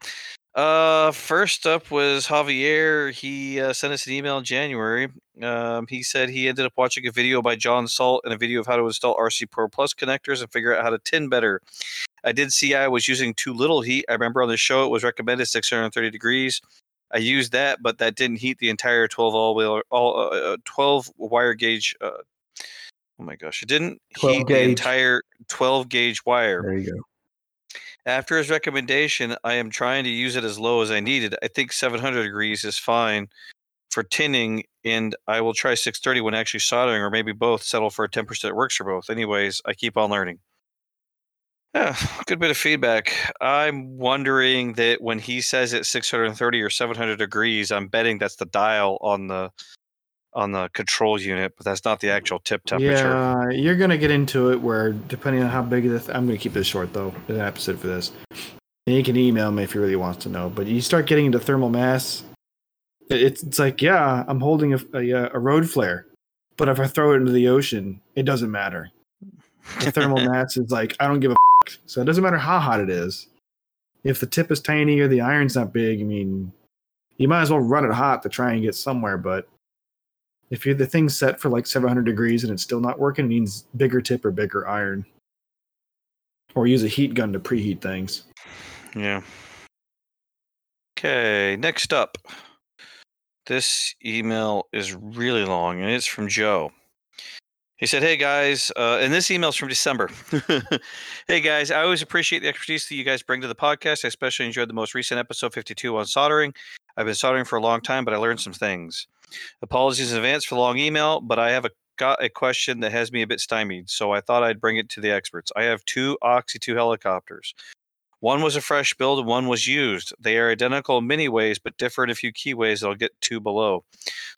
Speaker 2: Uh, first up was Javier. He uh, sent us an email in January. Um, he said he ended up watching a video by John Salt and a video of how to install RC Pro Plus connectors and figure out how to tin better. I did see I was using too little heat. I remember on the show it was recommended 630 degrees. I used that, but that didn't heat the entire 12 all wheel all uh, uh, 12 wire gauge. Uh, oh my gosh, it didn't
Speaker 6: 12
Speaker 2: heat the entire 12 gauge wire.
Speaker 6: There you go.
Speaker 2: After his recommendation, I am trying to use it as low as I needed. I think 700 degrees is fine for tinning, and I will try 630 when actually soldering, or maybe both. Settle for a 10% that works for both. Anyways, I keep on learning. Yeah, good bit of feedback. I'm wondering that when he says it's 630 or 700 degrees, I'm betting that's the dial on the on the control unit, but that's not the actual tip temperature.
Speaker 4: Yeah, you're gonna get into it where depending on how big the th- I'm gonna keep this short though. An episode for this. And you can email me if you really wants to know. But you start getting into thermal mass. It's it's like yeah, I'm holding a, a uh, a road flare, but if I throw it into the ocean, it doesn't matter. The thermal mass is like I don't give a f- so it doesn't matter how hot it is. If the tip is tiny or the iron's not big, I mean, you might as well run it hot to try and get somewhere. But if you're the thing's set for like 700 degrees and it's still not working, it means bigger tip or bigger iron. Or use a heat gun to preheat things.
Speaker 2: Yeah. Okay, next up. This email is really long and it's from Joe. He said, Hey guys, uh, and this email's from December. hey guys, I always appreciate the expertise that you guys bring to the podcast. I especially enjoyed the most recent episode 52 on soldering. I've been soldering for a long time, but I learned some things. Apologies in advance for the long email, but I have a, got a question that has me a bit stymied, so I thought I'd bring it to the experts. I have two Oxy 2 helicopters. One was a fresh build and one was used. They are identical in many ways, but differ in a few key ways that I'll get to below.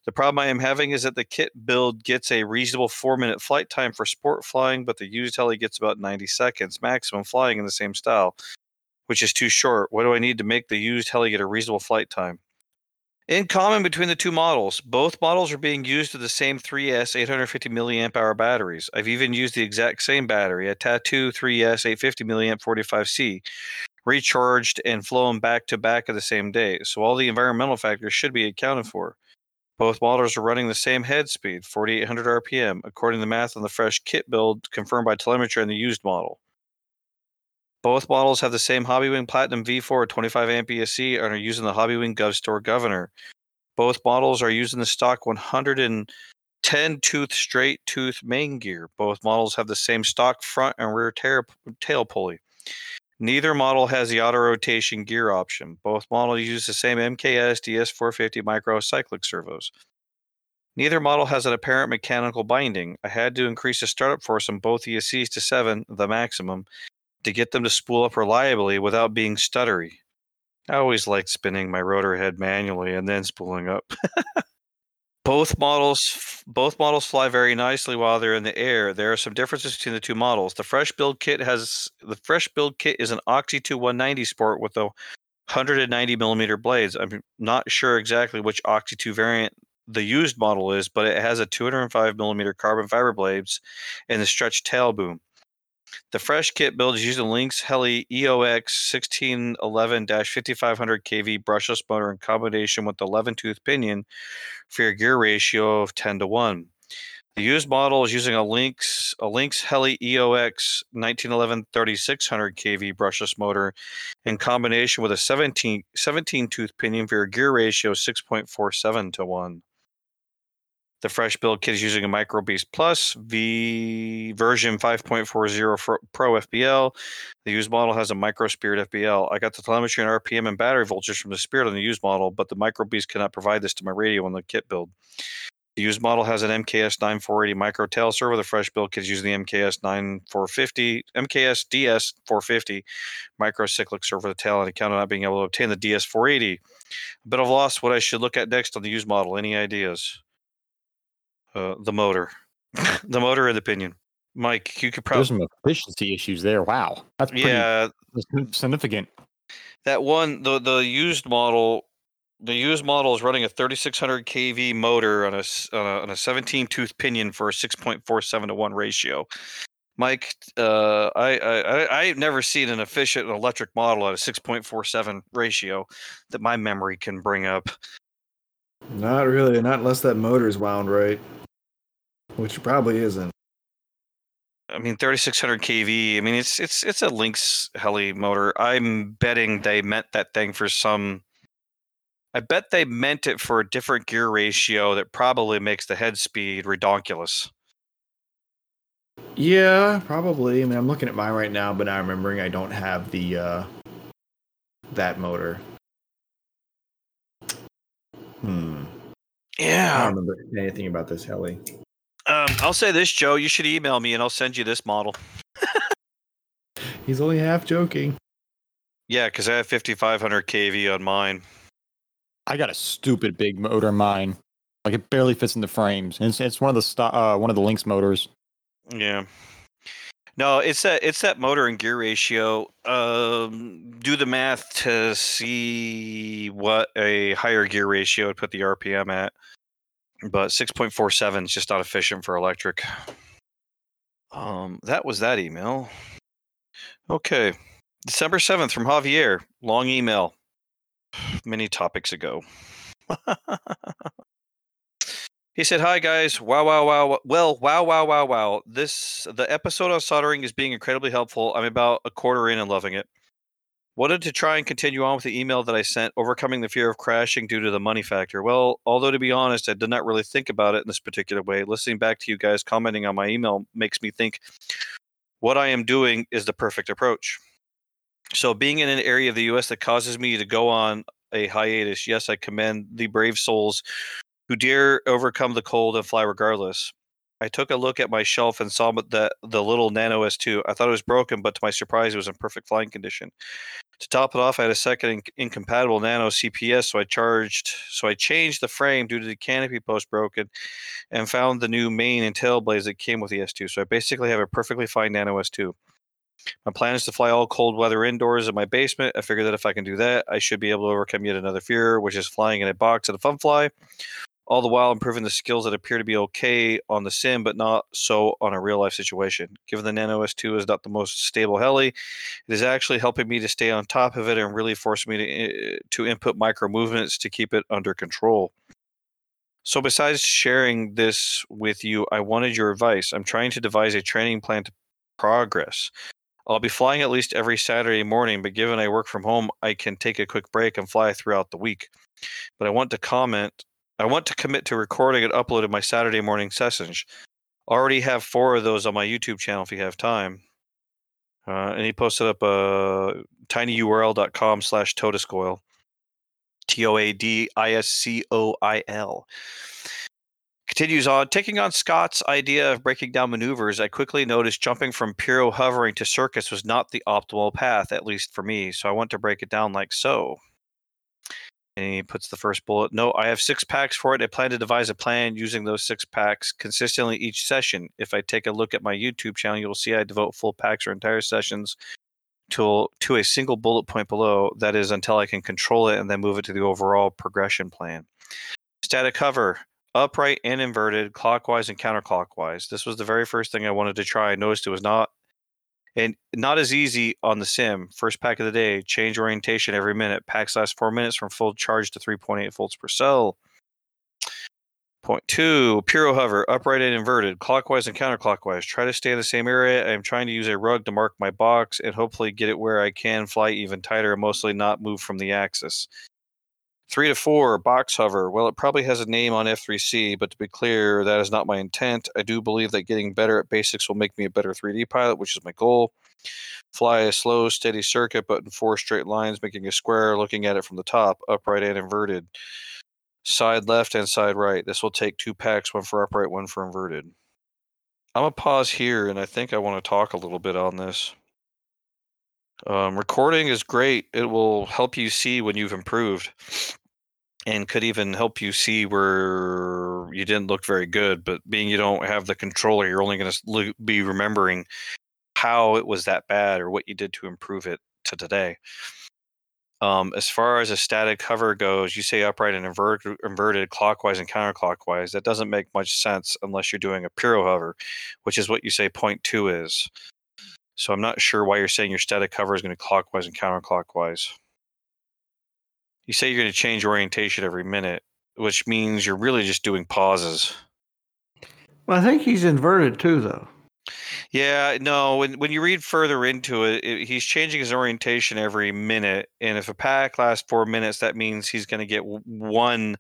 Speaker 2: The problem I am having is that the kit build gets a reasonable four minute flight time for sport flying, but the used heli gets about 90 seconds maximum flying in the same style, which is too short. What do I need to make the used heli get a reasonable flight time? In common between the two models, both models are being used with the same 3S 850 milliamp hour batteries. I've even used the exact same battery, a Tattu 3S 850 milliamp 45C, recharged and flown back to back of the same day. So all the environmental factors should be accounted for. Both models are running the same head speed, 4800 RPM, according to the math on the fresh kit build confirmed by telemetry on the used model. Both models have the same Hobbywing Platinum V4 25 amp ESC and are using the Hobbywing GovStore governor. Both models are using the stock 110 tooth straight tooth main gear. Both models have the same stock front and rear tail, tail pulley. Neither model has the auto rotation gear option. Both models use the same MKS DS450 micro cyclic servos. Neither model has an apparent mechanical binding. I had to increase the startup force on both ESCs to 7, the maximum, to get them to spool up reliably without being stuttery. I always liked spinning my rotor head manually and then spooling up. both models both models fly very nicely while they're in the air. There are some differences between the two models. The fresh build kit has the fresh build kit is an Oxy 2 190 Sport with a 190 millimeter blades. I'm not sure exactly which Oxy 2 variant the used model is, but it has a 205 millimeter carbon fiber blades and the stretched tail boom. The fresh kit build is using Lynx Heli EOX 1611 5500 kV brushless motor in combination with the 11 tooth pinion for your gear ratio of 10 to 1. The used model is using a Lynx a Lynx Heli EOX 1911 3600 kV brushless motor in combination with a 17, 17 tooth pinion for a gear ratio of 6.47 to 1. The fresh build kit is using a Micro Beast Plus V version 5.40 Pro FBL. The used model has a Micro Spirit FBL. I got the telemetry and RPM and battery voltage from the Spirit on the used model, but the Micro Beast cannot provide this to my radio on the kit build. The used model has an MKS 9480 micro tail servo. The fresh build kit is using the MKS 9450, MKS DS 450 micro cyclic servo for the tail on account of not being able to obtain the DS 480. A bit of loss. What I should look at next on the used model? Any ideas? Uh, the motor, the motor and the pinion. Mike, you could probably There's
Speaker 3: some efficiency issues there. Wow, that's pretty
Speaker 2: yeah.
Speaker 3: significant.
Speaker 2: That one, the the used model, the used model is running a 3600 kV motor on a s- on a, on a 17 tooth pinion for a 6.47 to one ratio. Mike, uh, I, I I I've never seen an efficient electric model at a 6.47 ratio that my memory can bring up.
Speaker 4: Not really, not unless that motor's wound right, which probably isn't.
Speaker 2: I mean, 3600 kV. I mean, it's it's it's a Lynx heli motor. I'm betting they meant that thing for some. I bet they meant it for a different gear ratio that probably makes the head speed redonkulous.
Speaker 4: Yeah, probably. I mean, I'm looking at mine right now, but now remembering I don't have the uh, that motor. Hmm.
Speaker 2: Yeah.
Speaker 4: I don't remember anything about this heli.
Speaker 2: Um, I'll say this, Joe. You should email me and I'll send you this model.
Speaker 4: He's only half joking.
Speaker 2: Yeah, because I have 5500 kV on mine.
Speaker 3: I got a stupid big motor in mine. Like it barely fits in the frames. And it's, it's one of the sto- uh, one of the Lynx motors.
Speaker 2: Yeah. No, it's that it's that motor and gear ratio. Um, do the math to see what a higher gear ratio would put the RPM at. But six point four seven is just not efficient for electric. Um, that was that email. Okay, December seventh from Javier. Long email. Many topics ago. He said, "Hi guys, wow, wow, wow. Well, wow, wow, wow, wow. This the episode on soldering is being incredibly helpful. I'm about a quarter in and loving it. Wanted to try and continue on with the email that I sent, overcoming the fear of crashing due to the money factor. Well, although to be honest, I did not really think about it in this particular way. Listening back to you guys commenting on my email makes me think what I am doing is the perfect approach. So, being in an area of the U.S. that causes me to go on a hiatus, yes, I commend the brave souls who dare overcome the cold and fly regardless. I took a look at my shelf and saw that the little Nano S2. I thought it was broken, but to my surprise, it was in perfect flying condition. To top it off, I had a second inc- incompatible Nano CPS, so I charged, so I changed the frame due to the canopy post broken, and found the new main and tail blades that came with the S2. So I basically have a perfectly fine Nano S2. My plan is to fly all cold weather indoors in my basement. I figure that if I can do that, I should be able to overcome yet another fear, which is flying in a box at a fun fly all the while improving the skills that appear to be okay on the sim, but not so on a real life situation. Given the Nano S2 is not the most stable heli, it is actually helping me to stay on top of it and really forcing me to, uh, to input micro movements to keep it under control. So, besides sharing this with you, I wanted your advice. I'm trying to devise a training plan to progress. I'll be flying at least every Saturday morning, but given I work from home, I can take a quick break and fly throughout the week. But I want to comment I want to commit to recording and uploading my Saturday morning sessions. Already have four of those on my YouTube channel if you have time. Uh, and he posted up uh, tinyurl.com slash todiscoil. T O A D I S C O I L. Continues on, taking on Scott's idea of breaking down maneuvers, I quickly noticed jumping from Puro hovering to circus was not the optimal path, at least for me. So I want to break it down like so. And he puts the first bullet. No, I have six packs for it. I plan to devise a plan using those six packs consistently each session. If I take a look at my YouTube channel, you'll see I devote full packs or entire sessions to, to a single bullet point below. That is until I can control it and then move it to the overall progression plan. Static cover, upright and inverted, clockwise and counterclockwise. This was the very first thing I wanted to try. I noticed it was not and not as easy on the sim. First pack of the day, change orientation every minute. Packs last four minutes from full charge to 3.8 volts per cell. Point two, Puro hover, upright and inverted, clockwise and counterclockwise. Try to stay in the same area. I am trying to use a rug to mark my box and hopefully get it where I can fly even tighter and mostly not move from the axis. Three to four, box hover. Well, it probably has a name on F3C, but to be clear, that is not my intent. I do believe that getting better at basics will make me a better 3D pilot, which is my goal. Fly a slow, steady circuit, but in four straight lines, making a square, looking at it from the top, upright and inverted. Side left and side right. This will take two packs, one for upright, one for inverted. I'm gonna pause here, and I think I want to talk a little bit on this. Um, recording is great. It will help you see when you've improved, and could even help you see where you didn't look very good. But being you don't have the controller, you're only going to be remembering how it was that bad or what you did to improve it to today. Um, as far as a static hover goes, you say upright and invert, inverted clockwise and counterclockwise. That doesn't make much sense unless you're doing a puro hover, which is what you say point two is. So I'm not sure why you're saying your static hover is going to clockwise and counterclockwise. You say you're going to change orientation every minute, which means you're really just doing pauses.
Speaker 6: Well, I think he's inverted too, though.
Speaker 2: Yeah, no. When when you read further into it, it, he's changing his orientation every minute, and if a pack lasts four minutes, that means he's going to get one.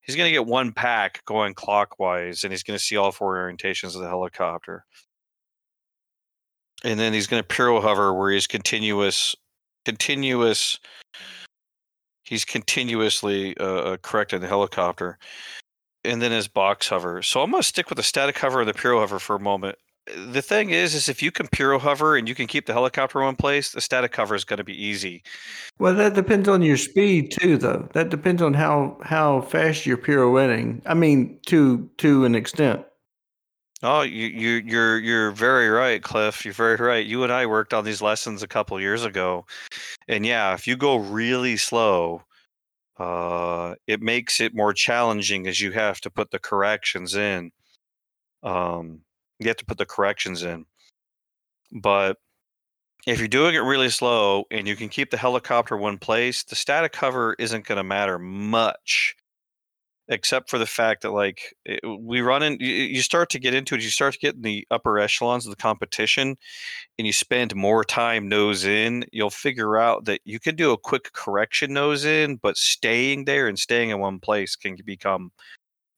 Speaker 2: He's going to get one pack going clockwise, and he's going to see all four orientations of the helicopter. And then he's going to puro hover, where he's continuous, continuous. He's continuously uh, uh, correcting the helicopter, and then his box hover. So I'm going to stick with the static hover and the puro hover for a moment the thing is, is if you can puro hover and you can keep the helicopter in one place, the static hover is going to be easy.
Speaker 6: Well, that depends on your speed too, though. That depends on how how fast you're pirouetting. I mean, to to an extent.
Speaker 2: Oh, you you you're you're very right, Cliff. You're very right. You and I worked on these lessons a couple years ago, and yeah, if you go really slow, uh, it makes it more challenging as you have to put the corrections in. Um, you have to put the corrections in. But if you're doing it really slow and you can keep the helicopter one place, the static hover isn't going to matter much, except for the fact that like we run in. You, you start to get into it. You start to get in the upper echelons of the competition, and you spend more time nose in. You'll figure out that you can do a quick correction nose in, but staying there and staying in one place can become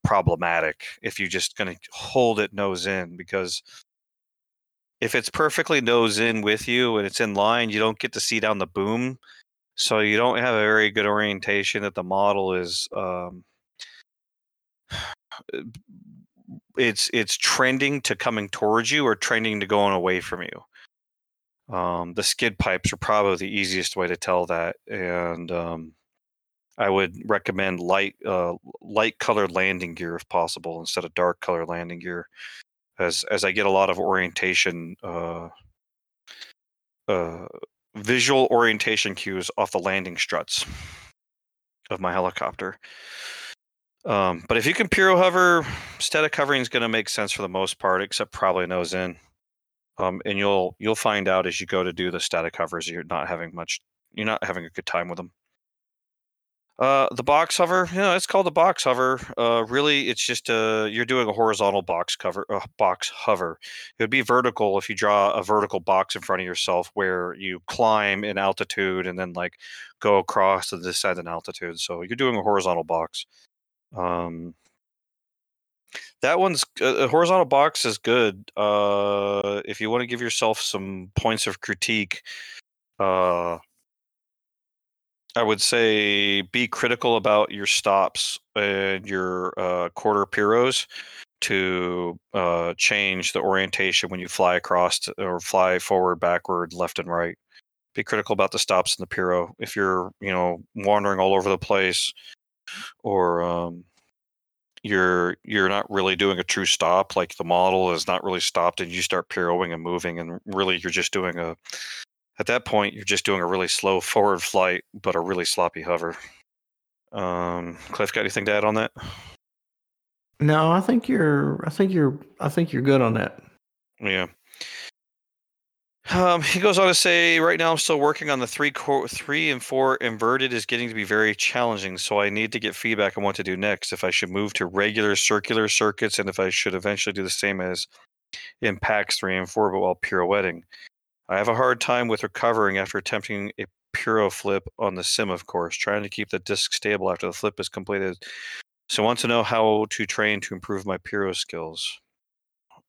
Speaker 2: problematic if you're just going to hold it nose in because if it's perfectly nose in with you and it's in line, you don't get to see down the boom. So you don't have a very good orientation that the model is um, it's it's trending to coming towards you or trending to going away from you. Um, the skid pipes are probably the easiest way to tell that, and um, I would recommend light uh, light colored landing gear if possible instead of dark colored landing gear, as as I get a lot of orientation uh, uh, visual orientation cues off the landing struts of my helicopter. Um, but if you can puro hover, static hovering is going to make sense for the most part, except probably nose in. Um, and you'll you'll find out as you go to do the static hovers, you're not having much, you're not having a good time with them. Uh, the box hover, you know, it's called the box hover. Uh, really, it's just uh, you're doing a horizontal box cover, uh, box hover. It would be vertical if you draw a vertical box in front of yourself where you climb in altitude and then like go across to descend in altitude. So you're doing a horizontal box. Um, that one's uh, a horizontal box is good. Uh, if you want to give yourself some points of critique, uh, I would say be critical about your stops and your uh, quarter piros to uh, change the orientation when you fly across to, or fly forward, backward, left, and right. Be critical about the stops in the piro. If you're, you know, wandering all over the place, or um, you're you're not really doing a true stop, like the model is not really stopped, and you start piroing and moving, and really you're just doing a at that point, you're just doing a really slow forward flight, but a really sloppy hover. Um, Cliff, got anything to add on that?
Speaker 6: No, I think you're. I think you're. I think you're good on that.
Speaker 2: Yeah. Um, he goes on to say, right now I'm still working on the three core, three and four inverted is getting to be very challenging. So I need to get feedback on what to do next. If I should move to regular circular circuits, and if I should eventually do the same as in packs three and four, but while pirouetting. I have a hard time with recovering after attempting a puro flip on the sim, of course, trying to keep the disc stable after the flip is completed. So I want to know how to train to improve my puro skills.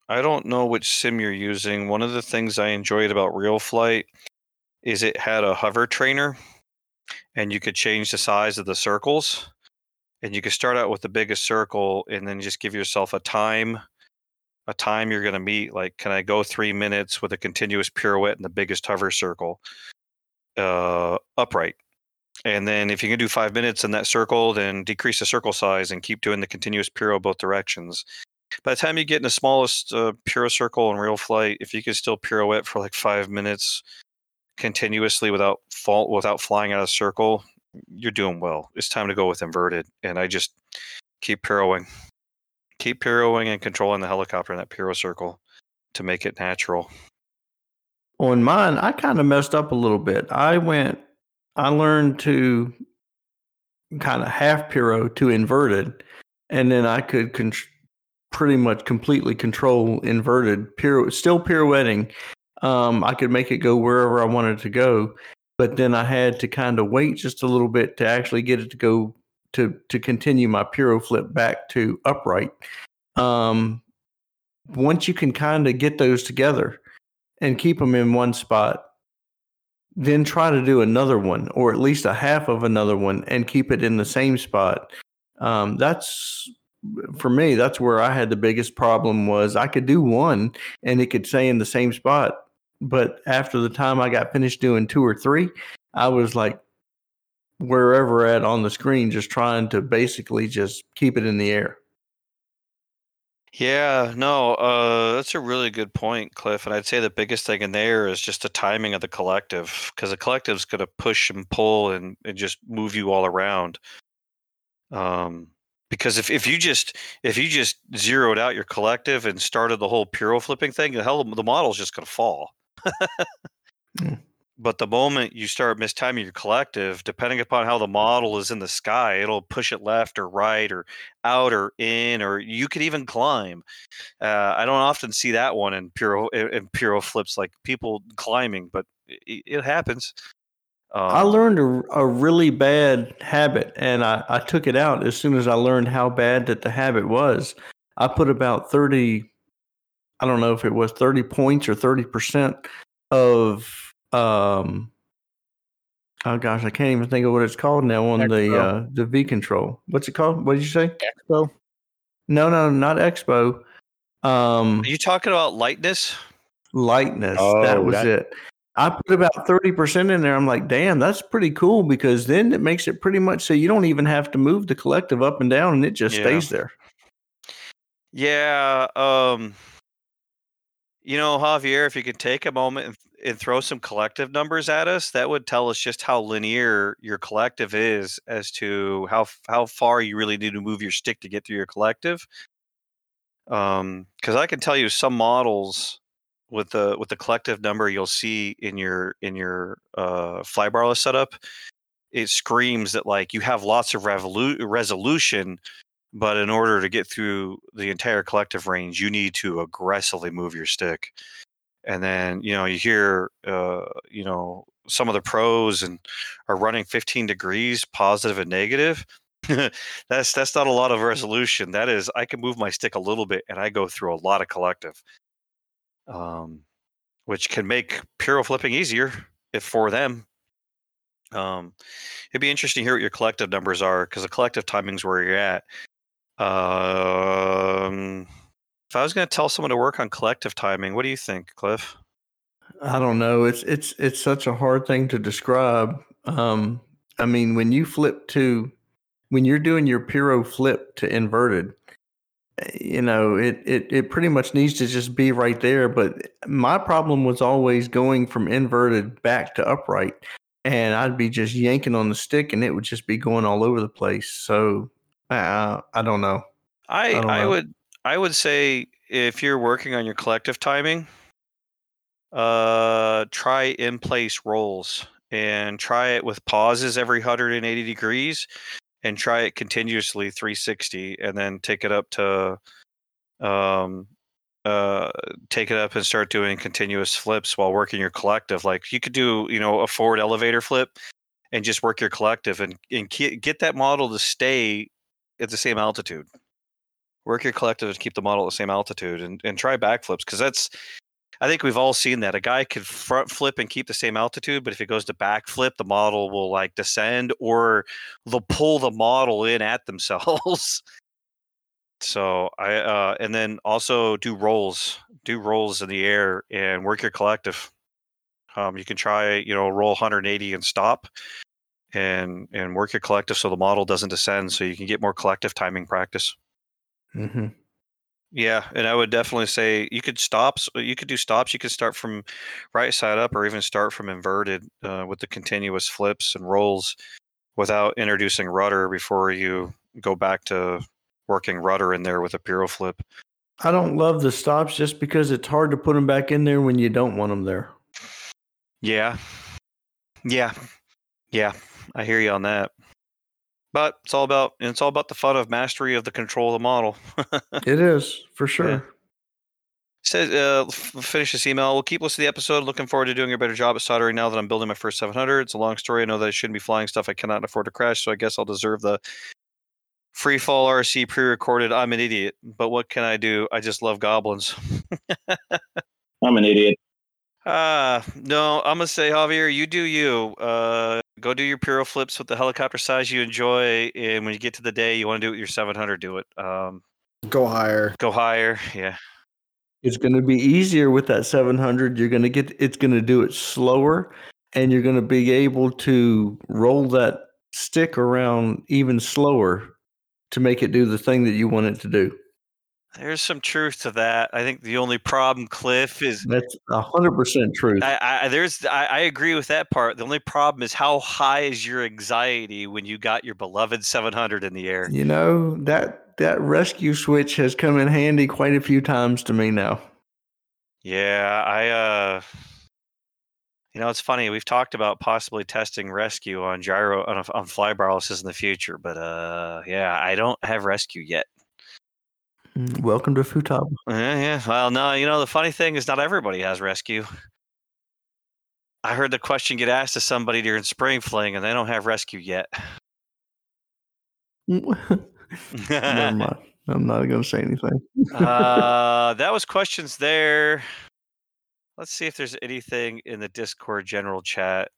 Speaker 2: I don't know which sim you're using. One of the things I enjoyed about RealFlight is it had a hover trainer and you could change the size of the circles. And you could start out with the biggest circle and then just give yourself a time a time you're going to meet like can i go three minutes with a continuous pirouette in the biggest hover circle uh, upright and then if you can do five minutes in that circle then decrease the circle size and keep doing the continuous pirouette both directions by the time you get in the smallest uh, puro circle in real flight if you can still pirouette for like five minutes continuously without fall without flying out of circle you're doing well it's time to go with inverted and i just keep pirouing keep pirouing and controlling the helicopter in that piro circle to make it natural.
Speaker 6: On mine, I kind of messed up a little bit. I went, I learned to kind of half piro to inverted, and then I could con- pretty much completely control inverted piro, still pirouetting. Um, I could make it go wherever I wanted to go, but then I had to kind of wait just a little bit to actually get it to go to to continue my piro flip back to upright. Um, once you can kind of get those together and keep them in one spot, then try to do another one or at least a half of another one and keep it in the same spot. Um, that's for me. That's where I had the biggest problem was I could do one and it could stay in the same spot, but after the time I got finished doing two or three, I was like, wherever at on the screen, just trying to basically just keep it in the air.
Speaker 2: Yeah, no, uh, that's a really good point, Cliff. And I'd say the biggest thing in there is just the timing of the collective, because the collective's going to push and pull and, and just move you all around. Um, because if, if you just if you just zeroed out your collective and started the whole puro flipping thing, the hell the model's just going to fall.
Speaker 6: Mm.
Speaker 2: But the moment you start mistiming your collective, depending upon how the model is in the sky, it'll push it left or right or out or in, or you could even climb. Uh, I don't often see that one in puro in puro flips, like people climbing, but it, it happens. Um,
Speaker 6: I learned a, a really bad habit and I, I took it out as soon as I learned how bad that the habit was. I put about 30, I don't know if it was 30 points or 30% of um oh gosh i can't even think of what it's called now on the uh the v control. What's it called? What did you say?
Speaker 3: Expo.
Speaker 6: no no not expo. Um
Speaker 2: Are you talking about lightness?
Speaker 6: lightness.
Speaker 3: Oh,
Speaker 6: that was
Speaker 3: that-
Speaker 6: it i put about 30% in there i'm like damn that's pretty cool because then it makes it pretty much so you don't even have to move the collective up and down and it just
Speaker 2: Yeah.
Speaker 6: stays there
Speaker 2: Yeah. Um, you know, Javier, if you could take a moment and, and throw some collective numbers at us, that would tell us just how linear your collective is as to how how far you really need to move your stick to get through your collective. Um, because I can tell you some models with the with the collective number you'll see in your in your uh flybarless setup, it screams that like you have lots of revolu- resolution but in order to get through the entire collective range you need to aggressively move your stick. And then you know you hear uh, you know some of the pros and are running 15 degrees positive and negative. That's that's not a lot of resolution. That is i can move my stick a little bit and i go through a lot of collective um, which can make puro flipping easier if for them um, it'd be interesting to hear what your collective numbers are because the collective timing's where you're at um, if I was going to tell someone to work on collective timing, what do you think, Cliff?
Speaker 6: I don't know. It's it's it's such a hard thing to describe. Um, I mean, when you flip to when you're doing your pyro flip to inverted, you know, it it it pretty much needs to just be right there. But my problem was always going from inverted back to upright, and I'd be just yanking on the stick, and it would just be going all over the place. So uh, I don't know.
Speaker 2: I
Speaker 6: I know.
Speaker 2: would I would say if you're working on your collective timing, uh, try in place rolls and try it with pauses every 180 degrees and try it continuously 360 and then take it up to um uh take it up and start doing continuous flips while working your collective. Like you could do you know a forward elevator flip and just work your collective and, and get that model to stay at the same altitude. Work your collective and keep the model at the same altitude and, and try backflips because that's I think we've all seen that. A guy could front flip and keep the same altitude, but if it goes to back flip, the model will like descend or they'll pull the model in at themselves. so I uh and then also do rolls. Do rolls in the air and work your collective. Um you can try, you know, roll 180 and stop and and work your collective so the model doesn't descend so you can get more collective timing practice.
Speaker 6: hmm
Speaker 2: Yeah, and I would definitely say you could stops. You could do stops. You could start from right side up, or even start from inverted uh, with the continuous flips and rolls, without introducing rudder before you go back to working rudder in there with a piro flip.
Speaker 6: I don't love the stops just because it's hard to put them back in there when you don't want them there.
Speaker 2: Yeah, yeah, yeah. I hear you on that. But it's all about it's all about the fun of mastery of the control of the model.
Speaker 6: It is for sure.
Speaker 2: Says, uh, finish this email. We'll keep listening to the episode. Looking forward to doing a better job at soldering now that I'm building my first 700. It's a long story. I know that I shouldn't be flying stuff I cannot afford to crash, so I guess I'll deserve the free fall RC pre recorded. I'm an idiot, but what can I do? I just love goblins.
Speaker 7: I'm an idiot.
Speaker 2: Uh, no, I'm going to say, Javier, you do you. Uh, go do your pyro flips with the helicopter size you enjoy. And when you get to the day, you want to do it with your 700, do it. Um,
Speaker 4: Go higher.
Speaker 2: go higher. Yeah.
Speaker 6: It's going to be easier with that 700. You're going to get it's going to do it slower and you're going to be able to roll that stick around even slower to make it do the thing that you want it to do.
Speaker 2: There's some truth to that. I think the only problem, Cliff, is
Speaker 6: That's a hundred percent truth.
Speaker 2: I, I there's I, I agree with that part. The only problem is how high is your anxiety when you got your beloved 700 in the air.
Speaker 6: You know that that rescue switch has come in handy quite a few times to me now.
Speaker 2: Yeah, I uh, you know, it's funny. We've talked about possibly testing rescue on gyro on, on fly in the future, but uh, yeah, I don't have rescue yet.
Speaker 6: Mm, Welcome to Futaba.
Speaker 2: Yeah, yeah. Well, no, you know, the funny thing is not everybody has rescue. I heard the question get asked to somebody during spring fling, and they don't have rescue yet.
Speaker 6: Never mind. I'm not going to say anything.
Speaker 2: uh, that was questions there. Let's see if there's anything in the Discord general chat.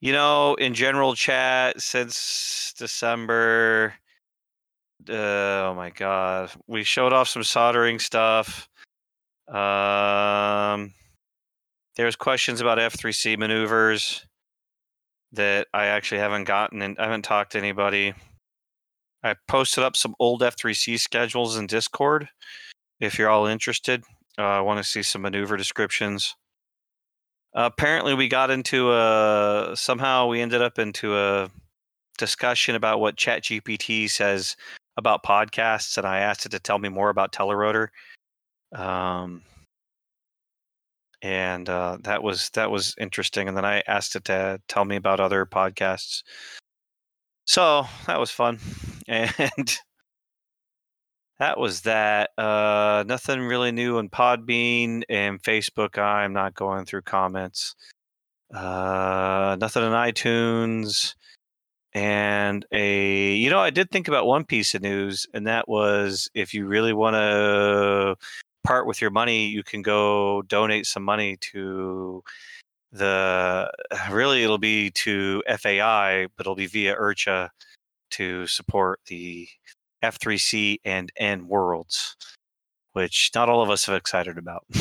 Speaker 2: You know, in general chat since December. Uh, oh my god, we showed off some soldering stuff. Um, there's questions about F3C maneuvers that I actually haven't gotten and I haven't talked to anybody. I posted up some old F3C schedules in Discord. If you're all interested, uh, I want to see some maneuver descriptions. Apparently, we got into a somehow we ended up into a discussion about what ChatGPT says about podcasts, and I asked it to tell me more about TellARotor. Um, and uh, that was that was interesting. And then I asked it to tell me about other podcasts. So that was fun, and that was that. Uh, nothing really new on Podbean and Facebook. I'm not going through comments. Uh, nothing on iTunes. And a, you know, I did think about one piece of news, and that was if you really want to part with your money, you can go donate some money to the really it'll be to FAI, but it'll be via IRCHA to support the F3C and N worlds, which not all of us are excited about.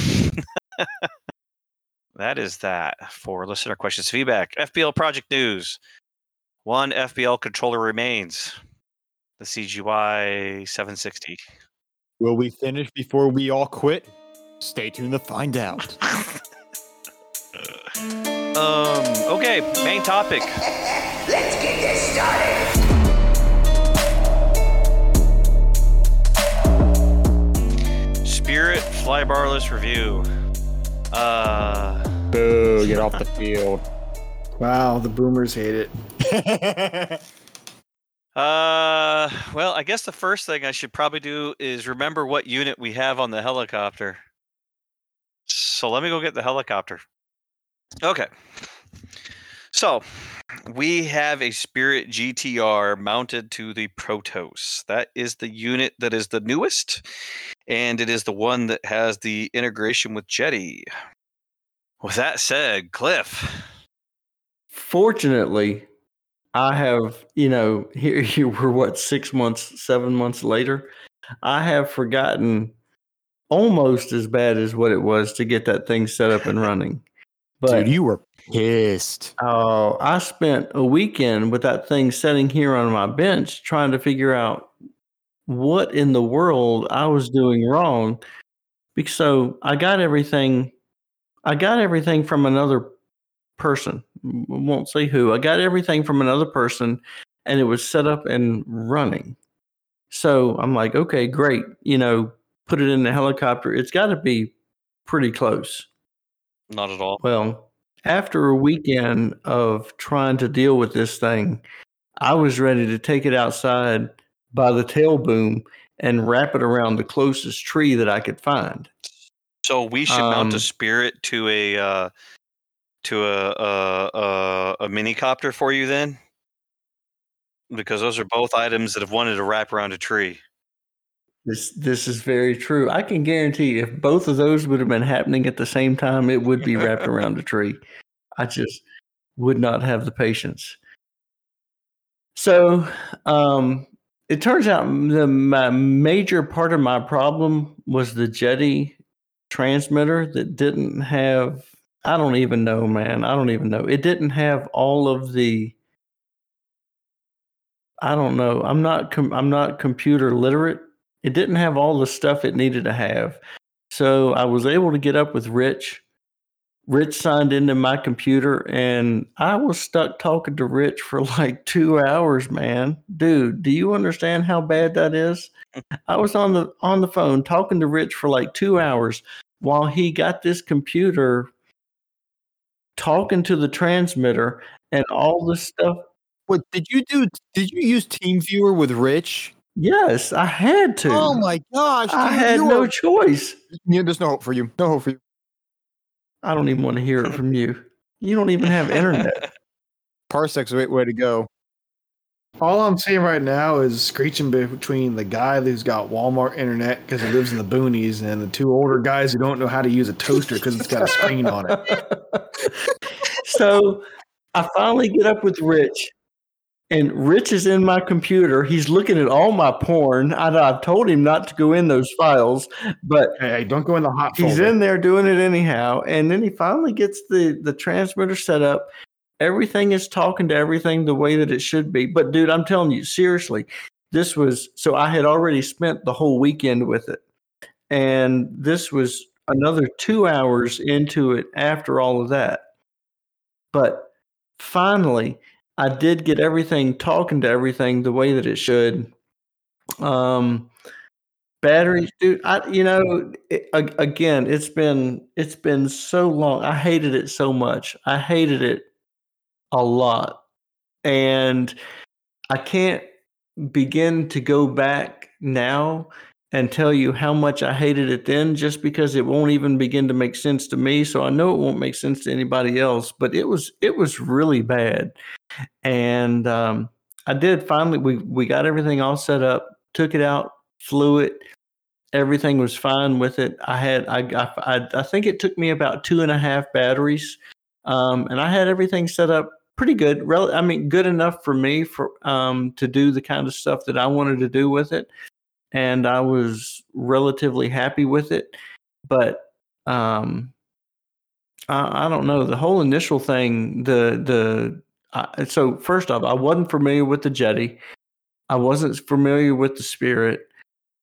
Speaker 2: that is that for listener questions, feedback, FBL project news. One FBL controller remains, the CGY 760.
Speaker 3: Will we finish before we all quit? Stay tuned to find out.
Speaker 2: Um, okay, main topic. Let's get this started. Spirit Flybarless review. Uh,
Speaker 3: Boo, get off the field.
Speaker 4: Wow, the boomers hate it.
Speaker 2: uh, well, I guess the first thing I should probably do is remember what unit we have on the helicopter. So let me go get the helicopter. Okay. So we have a Spirit GTR mounted to the Protos. That is the unit that is the newest, and it is the one that has the integration with Jeti. With that said, Cliff,
Speaker 6: Fortunately, I have, you know, here you were what, six months, seven months later. I have forgotten almost as bad as what it was to get that thing set up and running. But
Speaker 3: Dude, you were pissed.
Speaker 6: Oh, I spent a weekend with that thing sitting here on my bench trying to figure out what in the world I was doing wrong. Because so I got everything I got everything from another person. Won't say who. I got everything from another person and it was set up and running. So I'm like, okay, great. You know, put it in the helicopter. It's got to be pretty close.
Speaker 2: not at all.
Speaker 6: Well, after a weekend of trying to deal with this thing, I was ready to take it outside by the tail boom and wrap it around the closest tree that I could find.
Speaker 2: So we should mount a
Speaker 6: Um,
Speaker 2: Spirit to a uh, to a a, a a mini copter for you then, because those are both items that have wanted to wrap around a tree.
Speaker 6: This this is very true. I can guarantee if both of those would have been happening at the same time, it would be wrapped around a tree. I just would not have the patience. So, um, it turns out the my major part of my problem was the Jeti transmitter that didn't have. I don't even know, man. I don't even know. It didn't have all of the. I don't know. I'm not. Com- I'm not computer literate it didn't have all the stuff it needed to have. So I was able to get up with Rich. Rich signed into my computer and I was stuck talking to Rich for like two hours, man. Dude, do you understand how bad that is? I was on the on the phone talking to Rich for like two hours while he got this computer talking to the transmitter and all this stuff.
Speaker 3: What did you do? Did you use TeamViewer with Rich?
Speaker 6: Yes, I had to.
Speaker 3: Oh my gosh!
Speaker 6: I had no choice.
Speaker 3: Yeah, there's no hope for you. No hope for you.
Speaker 6: I don't even want to hear it from you. You don't even have internet.
Speaker 3: Parsec's the right way to go.
Speaker 4: All I'm seeing right now is screeching between the guy who's got Walmart internet because he lives in the boonies and the two older guys who don't know how to use a toaster because it's got a screen on it.
Speaker 6: so I finally get up with Rich, and Rich is in my computer. He's looking at all my porn. I, I told him not to go in those files, but
Speaker 4: Hey, hey, don't go in the hot
Speaker 6: he's
Speaker 4: folder.
Speaker 6: in there doing it anyhow. And then he finally gets the the transmitter set up. Everything is talking to everything the way that it should be. But dude, I'm telling you, seriously, this was so I had already spent the whole weekend with it. And this was another two hours into it after all of that. But finally, I did get everything talking to everything the way that it should. Um, batteries, dude. I, you know, it, again, it's been it's been so long. I hated it so much. I hated it a lot, and I can't begin to go back now and tell you how much I hated it then just because it won't even begin to make sense to me. So I know it won't make sense to anybody else but it was it was really bad. And um, I did finally we we got everything all set up took it out flew it. Everything was fine with it. I had I I, I, think it took me about two and a half batteries. Um, and I had everything set up pretty good rel- I mean good enough for me for um, to do the kind of stuff that I wanted to do with it and I was relatively happy with it. But um, I, I don't know the whole initial thing. The the uh, so first off, I wasn't familiar with the Jeti. I wasn't familiar with the Spirit,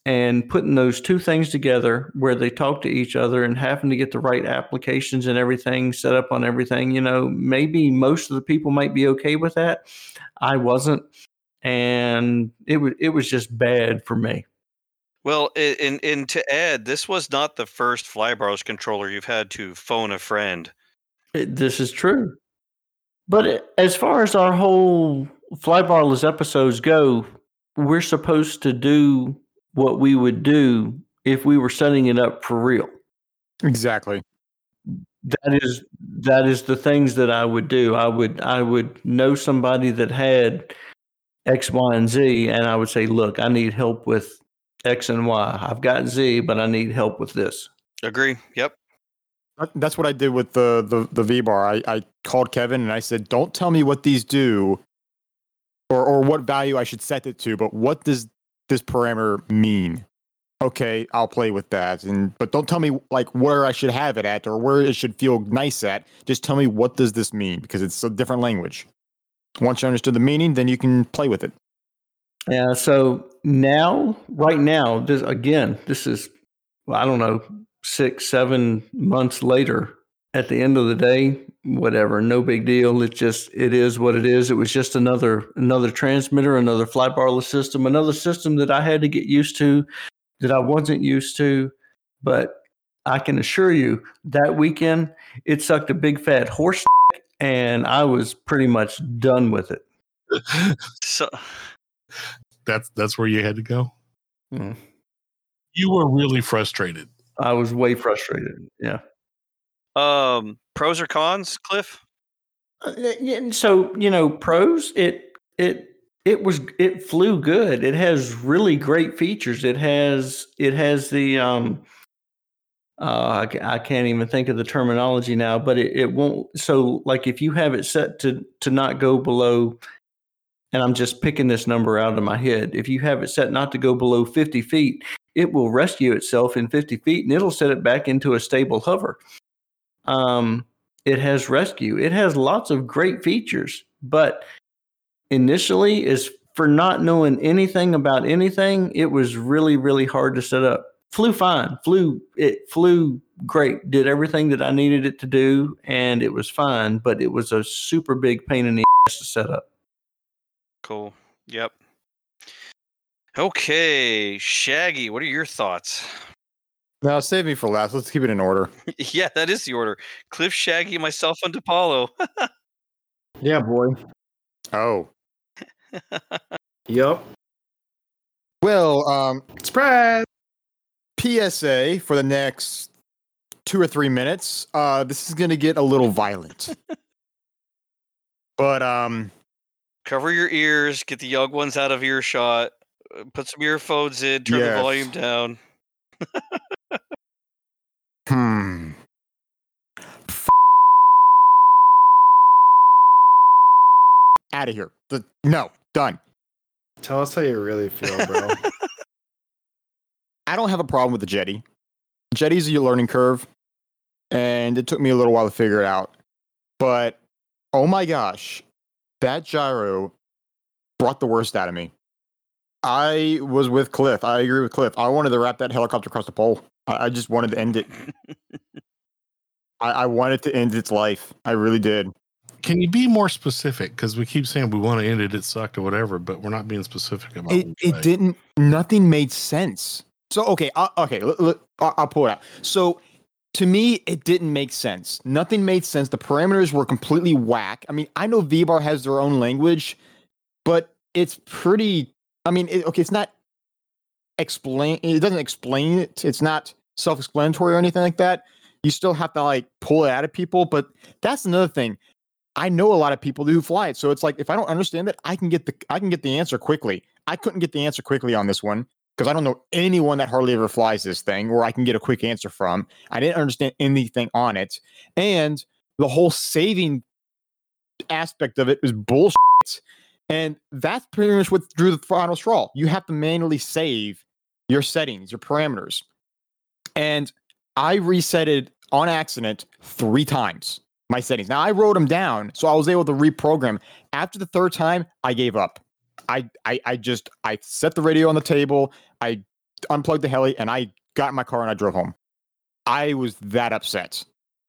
Speaker 6: and putting those two things together, where they talk to each other, and having to get the right applications and everything set up on everything. You know, maybe most of the people might be okay with that. I wasn't, and it was it was just bad for me.
Speaker 2: Well, and and to add, this was not the first Flybarless controller you've had to phone a friend.
Speaker 6: It- this is true. But it- as far as our whole Flybarless episodes go, we're supposed to do what we would do if we were setting it up for real.
Speaker 3: Exactly.
Speaker 6: That is that is the things that I would do. I would I would know somebody that had X, Y, and Z, and I would say, "Look, I need help with X and Y. I've got Z, but I need help with this."
Speaker 2: Agree. Yep.
Speaker 3: That's what I did with the the, the V bar. I, I called Kevin and I said, "Don't tell me what these do, or or what value I should set it to, but what does this parameter mean?" Okay, I'll play with that, and but don't tell me like where I should have it at or where it should feel nice at. Just tell me what does this mean because it's a different language. Once you understood the meaning, then you can play with it.
Speaker 6: Yeah. So now, right now, this again, this is I don't know, six, seven months later. At the end of the day, whatever, no big deal. It just it is what it is. It was just another another transmitter, another flybarless system, another system that I had to get used to, that I wasn't used to. But I can assure you, that weekend it sucked a big fat horse, and I was pretty much done with it.
Speaker 2: So
Speaker 5: That's that's where you had to go.
Speaker 6: Mm.
Speaker 5: You were really frustrated.
Speaker 6: I was way frustrated. Yeah.
Speaker 2: um pros or cons, Cliff?
Speaker 6: Uh, and so you know, pros. It it it was it flew good. It has really great features. It has it has the um. Uh, I, I can't even think of the terminology now, but it, it won't. So, like, if you have it set to to not go below, and I'm just picking this number out of my head. If you have it set not to go below 50 feet, it will rescue itself in 50 feet, and it'll set it back into a stable hover. Um, it has rescue. It has lots of great features, but initially, is for not knowing anything about anything, it was really, really hard to set up. Flew fine, flew it flew great, did everything that I needed it to do, and it was fine. But it was a super big pain in the ass to set up.
Speaker 2: Cool. Yep. Okay, Shaggy, what are your thoughts?
Speaker 3: Now save me for last. Let's keep it in order.
Speaker 2: yeah, that is the order. Cliff, Shaggy, myself, and DePaulo.
Speaker 4: Yeah, boy.
Speaker 3: Oh
Speaker 4: yep.
Speaker 3: well, um,
Speaker 4: Surprise.
Speaker 3: PSA for the next two or three minutes. Uh, this is going to get a little violent. but um,
Speaker 2: Cover your ears, get the young ones out of earshot, uh, put some earphones in, turn
Speaker 3: Yes.
Speaker 2: the volume down.
Speaker 3: Hmm. Out of here. The, no, done.
Speaker 4: Tell us how you really feel, bro.
Speaker 3: I don't have a problem with the Jeti. Jeti's a learning curve, and it took me a little while to figure it out. But oh my gosh, that gyro brought the worst out of me. I was with Cliff. I agree with Cliff. I wanted to wrap that helicopter across the pole. I, I just wanted to end it. I, I wanted to end its life. I really did.
Speaker 5: Can you be more specific? Because we keep saying we want to end it, it sucked or whatever, but we're not being specific about
Speaker 3: it, it
Speaker 5: say.
Speaker 3: didn't nothing made sense so okay uh, okay l- l- I'll, I'll pull it out so to me it didn't make sense nothing made sense the parameters were completely whack i mean i know vbar has their own language but it's pretty i mean it, okay it's not explain it doesn't explain it it's not self-explanatory or anything like that you still have to like pull it out of people but that's another thing I know a lot of people who fly it, so it's like if I don't understand it, I can get the I can get the answer quickly. I couldn't get the answer quickly on this one because I don't know anyone that hardly ever flies this thing, where I can get a quick answer from. I didn't understand anything on it, and the whole saving aspect of it was bullshit. And that's pretty much what drew the final straw. You have to manually save your settings, your parameters, and I reset it on accident three times my settings. Now I wrote them down, so I was able to reprogram. After the third time, I gave up. I I, I just I set the radio on the table. I unplugged the heli, and I got in my car and I drove home. I was that upset.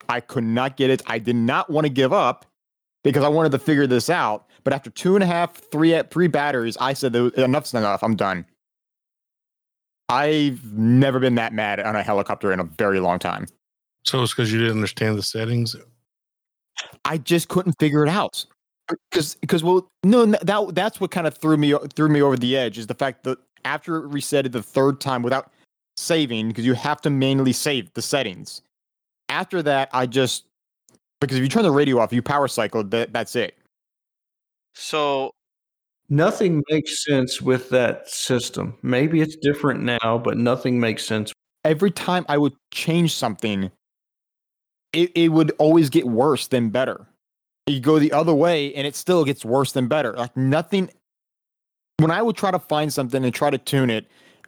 Speaker 3: I could not get it. I did not want to give up because I wanted to figure this out. But after two and a half, three three batteries, I said "There- enough's enough. I'm done. I've never been that mad on a helicopter in a very long time.
Speaker 5: So it's because you didn't understand the settings.
Speaker 3: I just couldn't figure it out. Because, because, well, no, that that's what kind of threw me threw me over the edge is the fact that after it resetted the third time without saving, because you have to manually save the settings. After that, I just because if you turn the radio off, you power cycle. That that's it.
Speaker 2: So
Speaker 6: Nothing makes sense with that system. Maybe it's different now, but nothing makes sense.
Speaker 3: Every time I would change something, it, it would always get worse than better. You go the other way and it still gets worse than better. Like nothing when I would try to find something and try to tune it,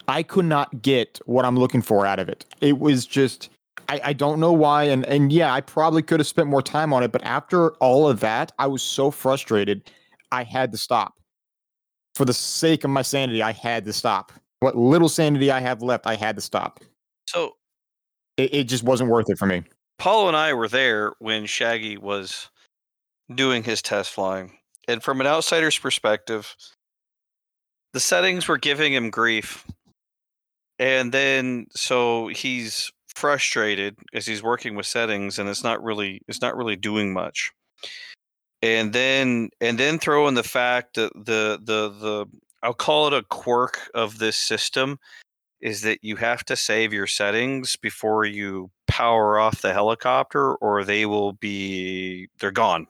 Speaker 3: I could not get what I'm looking for out of it. It was just I, I don't know why and and yeah, I probably could have spent more time on it, but after all of that, I was so frustrated I had to stop. For the sake of my sanity, I had to stop. What little sanity I have left, I had to stop.
Speaker 2: so
Speaker 3: It, it just wasn't worth it for me.
Speaker 2: Paulo and I were there when Shaggy was doing his test flying. And from an outsider's perspective, the settings were giving him grief. And then so he's frustrated as he's working with settings and it's not really it's not really doing much. And then and then throw in the fact that the the the I'll call it a quirk of this system is that you have to save your settings before you power off the helicopter or they will be they're gone.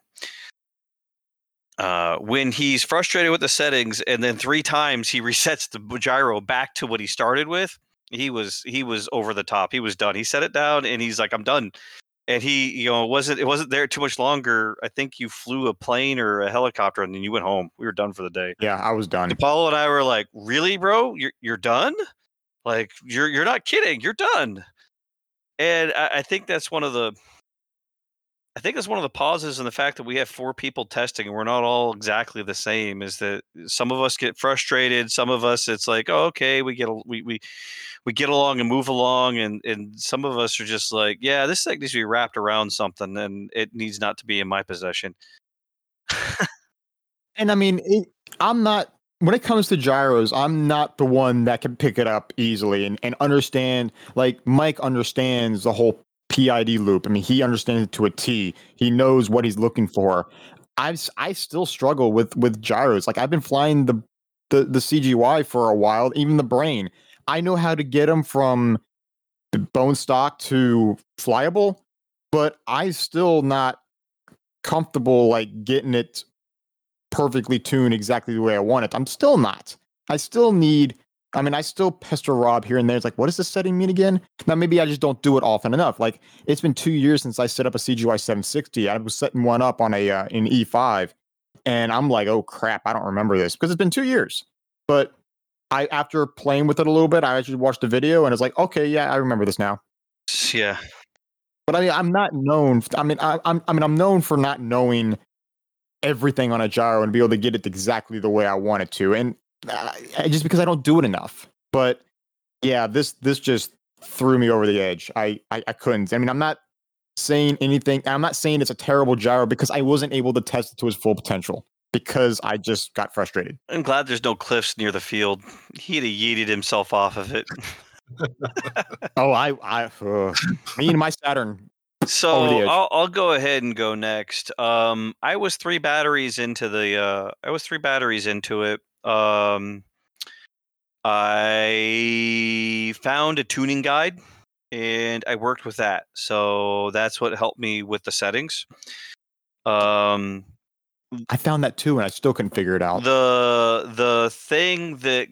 Speaker 2: Uh, when he's frustrated with the settings and then three times he resets the gyro back to what he started with he was he was over the top. He was done. He set it down and he's like i'm done and he you know it wasn't it wasn't there too much longer i think you flew a plane or a helicopter and then you went home we were done for the day
Speaker 3: Yeah, I was done.
Speaker 2: Paulo and I were like, "Really, bro? You're you're done? Like you're you're not kidding? You're done?" And I, I think that's one of the, I think that's one of the pauses in the fact that we have four people testing and we're not all exactly the same. Is that some of us get frustrated, some of us it's like, "Oh, okay, we get we we we get along and move along," and and some of us are just like, "Yeah, this thing needs to be wrapped around something, and it needs not to be in my possession."
Speaker 3: And I mean, it, I'm not when it comes to gyros, I'm not the one that can pick it up easily and, and understand. Like Mike understands the whole PID loop. I mean, he understands it to a T. He knows what he's looking for. I I still struggle with with gyros. Like I've been flying the the the CGY for a while, even the brain. I know how to get them from the bone stock to flyable, but I still not comfortable like getting it perfectly tuned exactly the way I want it. I'm still not. I still need. I mean, I still pester Rob here and there. It's like, what does this setting mean again? Now, maybe I just don't do it often enough. Like, it's been two years since I set up a CGY 760. I was setting one up on a uh, in E5, and I'm like, oh crap, I don't remember this because it's been two years. But I, after playing with it a little bit, I actually watched the video and it's like, okay, yeah, I remember this now.
Speaker 2: Yeah,
Speaker 3: But I mean, I'm not known. I mean, I, I'm. I mean, I'm known for not knowing everything on a gyro and be able to get it exactly the way I want it to, and just because I don't do it enough. But yeah, this this just threw me over the edge. I, I I couldn't. I mean, I'm not saying anything. I'm not saying it's a terrible gyro because I wasn't able to test it to its full potential because I just got frustrated.
Speaker 2: I'm glad there's no cliffs near the field. He'd have yeeted himself off of it.
Speaker 3: Oh, I I uh, me and my Saturn.
Speaker 2: So
Speaker 3: Over the edge.
Speaker 2: I'll, I'll go ahead and go next. Um, I was three batteries into the. Uh, I was three batteries into it. Um, I found a tuning guide, and I worked with that. So that's what helped me with the settings. Um,
Speaker 3: I found that too, and I still couldn't figure it out.
Speaker 2: the the thing that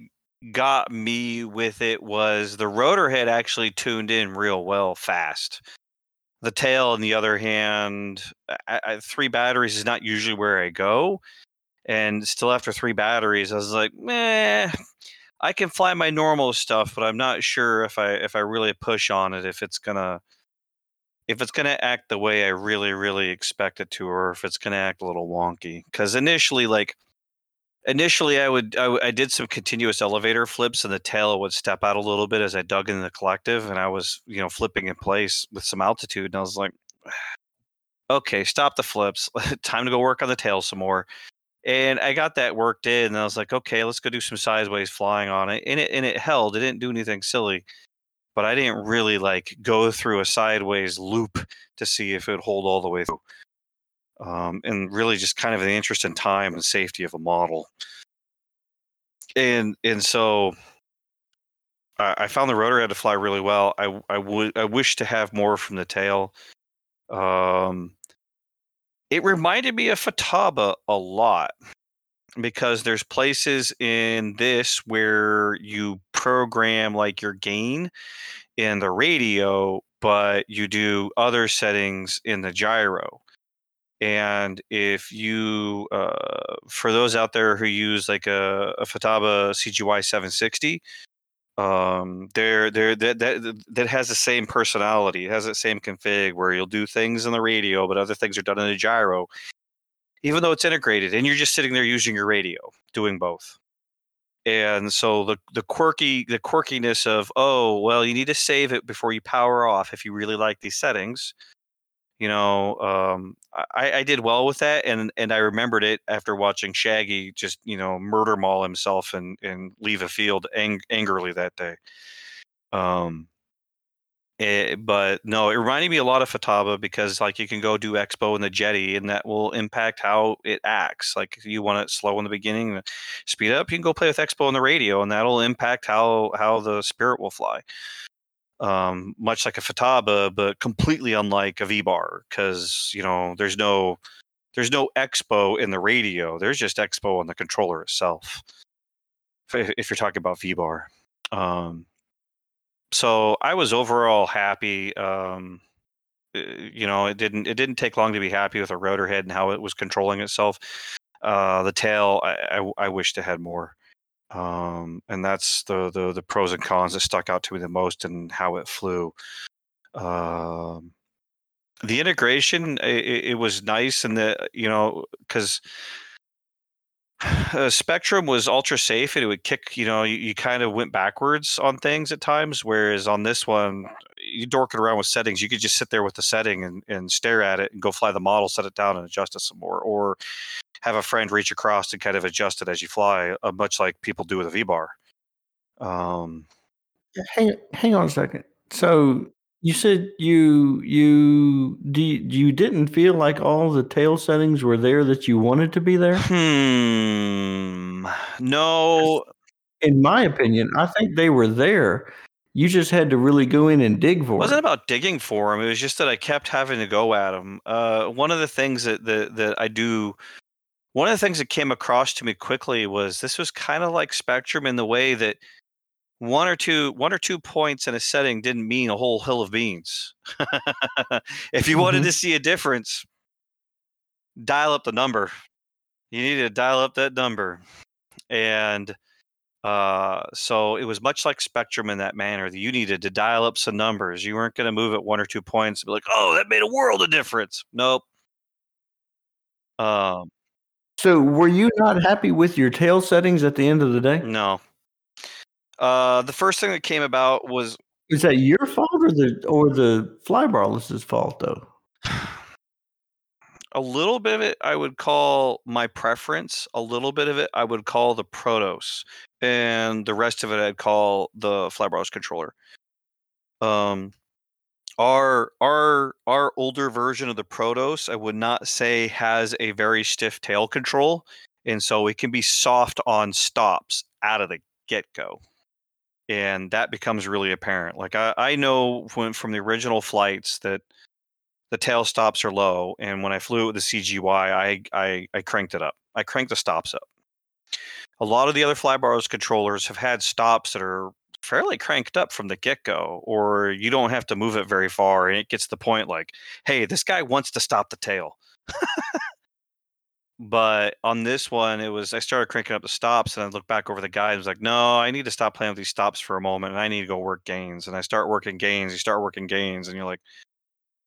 Speaker 2: got me with it was the rotor head actually tuned in real well fast. The tail, on the other hand, I, I, three batteries is not usually where I go, and still after three batteries, I was like, meh. I can fly my normal stuff, but I'm not sure if I if I really push on it if it's gonna if it's gonna act the way I really really expect it to, or if it's gonna act a little wonky. Because initially, like initially, I would I did some continuous elevator flips, and the tail would step out a little bit as I dug in the collective, and I was you know flipping in place with some altitude, and I was like, okay, stop the flips, time to go work on the tail some more. And I got that worked in, and I was like, okay, let's go do some sideways flying on it. And it and it held. It didn't do anything silly, but I didn't really like go through a sideways loop to see if it would hold all the way through. Um, and really just kind of the interest in time and safety of a model. And and so I, I found the rotor had to fly really well. I I would I wish to have more from the tail. Um, it reminded me of Futaba a lot because there's places in this where you program like your gain in the radio, but you do other settings in the gyro. And if you, uh, for those out there who use like a, a Futaba CGY 760, um, there, there, that, that that has the same personality. It has that same config where you'll do things in the radio, but other things are done in the gyro, even though it's integrated, and you're just sitting there using your radio, doing both. And so the the quirky the quirkiness of oh well you need to save it before you power off if you really like these settings you know um, I, I did well with that and and i remembered it after watching shaggy just you know murder maul himself and and leave a field ang- angrily that day. Um eh, but no it reminded me a lot of Futaba because like you can go do expo in the Jeti and that will impact how it acts like if you want it slow in the beginning speed up you can go play with expo on the radio and that'll impact how how the spirit will fly um, much like a Futaba, but completely unlike a V-bar because you know there's no there's no expo in the radio. There's just expo on the controller itself. If, if you're talking about V-bar, um, so I was overall happy. Um, uh, you know, it didn't it didn't take long to be happy with a rotor head and how it was controlling itself. Uh, the tail, I, I, I wished it had more um, and that's the, the the pros and cons that stuck out to me the most and how it flew. Um, the integration it, it was nice and the you know because uh, Spektrum was ultra safe and it would kick you know you, you kind of went backwards on things at times whereas on this one you dork it around with settings you could just sit there with the setting and, and stare at it and go fly the model set it down and adjust it some more or have a friend reach across and kind of adjust it as you fly, uh, much like people do with a V bar. Um,
Speaker 6: hang hang on a second. So you said you you do you didn't feel like all the tail settings were there that you wanted to be there?
Speaker 2: Hmm. No.
Speaker 6: In my opinion, I think they were there. You just had to really go in and dig for
Speaker 2: it. wasn't about digging for them. It was just that I kept having to go at them. Uh, one of the things that, that that I do one of the things that came across to me quickly was this was kind of like Spektrum in the way that one or two one or two points in a setting didn't mean a whole hill of beans. if you wanted mm-hmm. to see a difference, dial up the number. You needed to dial up that number. And uh, so it was much like Spektrum in that manner that you needed to dial up some numbers. You weren't going to move it one or two points and be like, oh, that made a world of difference. Nope. Um,
Speaker 6: so, were you not happy with your tail settings at the end of the day?
Speaker 2: No. Uh, the first thing that came about was
Speaker 6: is that your fault or the or the flybarless's fault though?
Speaker 2: A little bit of it I would call my preference. A little bit of it I would call the Protos, and the rest of it I'd call the flybarless controller. Um, our our our older version of the Protos, I would not say has a very stiff tail control, and so it can be soft on stops out of the get go, and that becomes really apparent. Like I, I know when, from the original flights that the tail stops are low, and when I flew it with the CGY, I I, I cranked it up. I cranked the stops up. A lot of the other flybarless controllers have had stops that are fairly cranked up from the get go, or you don't have to move it very far, and it gets the point like, hey, this guy wants to stop the tail. but on this one, it was I started cranking up the stops, and I looked back over the guide and was like, no, I need to stop playing with these stops for a moment, and I need to go work gains. And I start working gains, you start working gains, and you're like,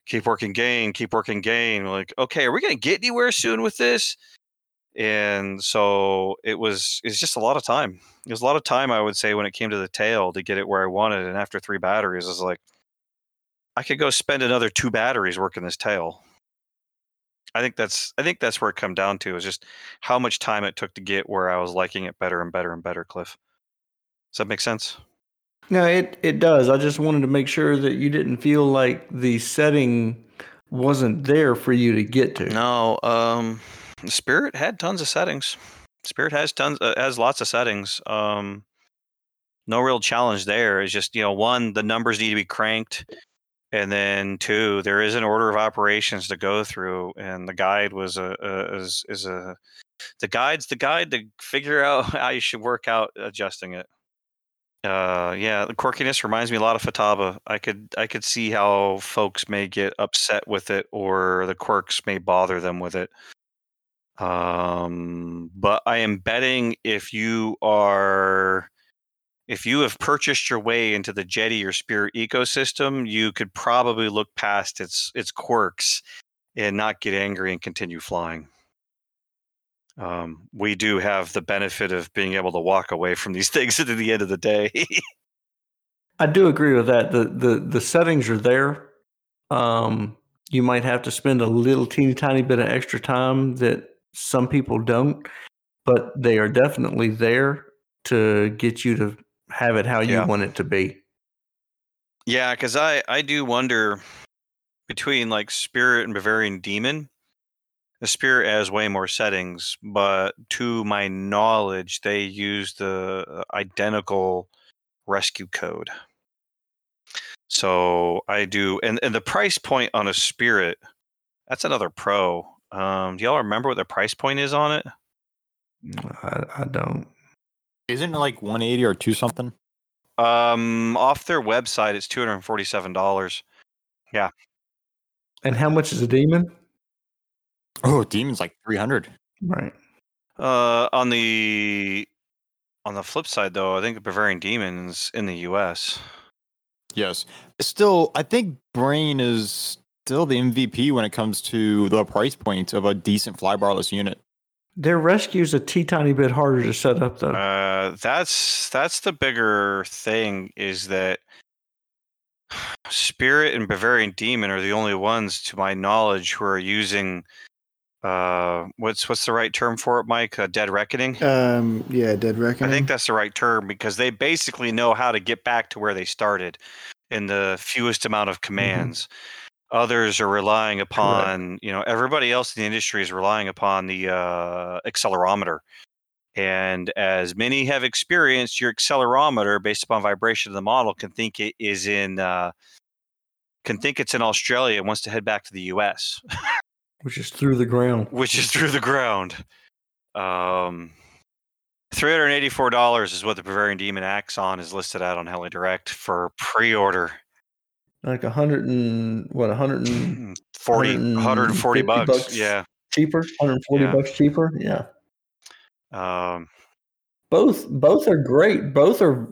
Speaker 2: keep working gain, keep working gain. We're like, okay, are we gonna get anywhere soon with this? and so it was it's just a lot of time it was a lot of time i would say when it came to the tail to get it where i wanted and after three batteries i was like i could go spend another two batteries working this tail I think that's I think that's where it come down to is just how much time it took to get where I was liking it better and better and better. Cliff, does that make sense?
Speaker 6: No, it it does. I just wanted to make sure that you didn't feel like the setting wasn't there for you to get to.
Speaker 2: No, um, Spirit had tons of settings. Spirit has tons uh, has lots of settings. Um, no real challenge there. It's just you know one the numbers need to be cranked, and then two there is an order of operations to go through, and the guide was a, a is is a the guide's the guide to figure out how you should work out adjusting it. Uh, yeah, the quirkiness reminds me a lot of Futaba. I could I could see how folks may get upset with it, or the quirks may bother them with it. Um, but I am betting if you are if you have purchased your way into the Jeti or Spirit ecosystem, you could probably look past its its quirks and not get angry and continue flying. Um, we do have the benefit of being able to walk away from these things at the end of the day.
Speaker 6: I do agree with that. The the the settings are there. Um, you might have to spend a little teeny tiny bit of extra time that some people don't, but they are definitely there to get you to have it how you
Speaker 2: Yeah.
Speaker 6: want it to be.
Speaker 2: yeah, because I I do wonder between like Spirit and Bavarian Demon. The Spirit has way more settings, but to my knowledge, they use the uh, identical rescue code. So I do, and, and the price point on a Spirit, that's another pro. Um, do y'all remember what the price point is on it?
Speaker 6: I, I don't.
Speaker 3: Isn't it like 180 or two something?
Speaker 2: Um, off their website, it's two hundred and forty-seven dollars. Yeah.
Speaker 6: And how much is a demon?
Speaker 3: Oh, demon's like 300.
Speaker 6: Right.
Speaker 2: Uh, on the on the flip side, though, I think the Bavarian Demons in the U.S.
Speaker 3: Yes. Still, I think Brain is still the MVP when it comes to the price point of a decent flybarless unit.
Speaker 6: Their rescue's a tea tiny bit harder to set up though.
Speaker 2: Uh, that's that's the bigger thing is that Spirit and Bavarian Demon are the only ones, to my knowledge, who are using uh, what's what's the right term for it, Mike? Uh, Dead Reckoning.
Speaker 4: Um, yeah, Dead reckoning.
Speaker 2: I think that's the right term because they basically know how to get back to where they started in the fewest amount of commands. Others are relying upon, you know, everybody else in the industry is relying upon the uh, accelerometer. And as many have experienced, your accelerometer, based upon vibration of the model, can think it is in, uh, can think it's in Australia and wants to head back to the U.S
Speaker 6: which is through the ground.
Speaker 2: which is through the ground. Um, three hundred eighty-four dollars is what the Bavarian Demon Axon is listed at on Heli Direct for pre-order.
Speaker 6: Like a hundred and what, a hundred and
Speaker 2: 40, 140 bucks.
Speaker 6: bucks.
Speaker 2: Yeah.
Speaker 6: cheaper? Hundred and forty
Speaker 2: Yeah.
Speaker 6: bucks cheaper? Yeah.
Speaker 2: Um,
Speaker 6: Both both are great. Both are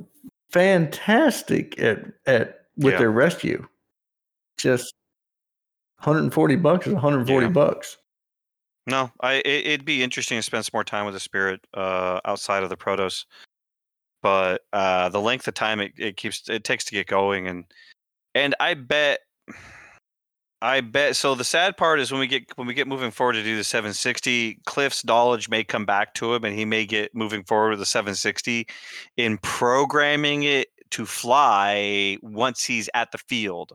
Speaker 6: fantastic at at with
Speaker 2: Yeah.
Speaker 6: their rescue. Just 140 bucks is 140
Speaker 2: Yeah.
Speaker 6: bucks.
Speaker 2: no, I it, it'd be interesting to spend some more time with the Spirit uh, outside of the Protos, but uh, the length of time it, it keeps it takes to get going, and and I bet. I bet so. The sad part is when we get when we get moving forward to do the 760, Cliff's knowledge may come back to him, and he may get moving forward with the 760 in programming it to fly once he's at the field.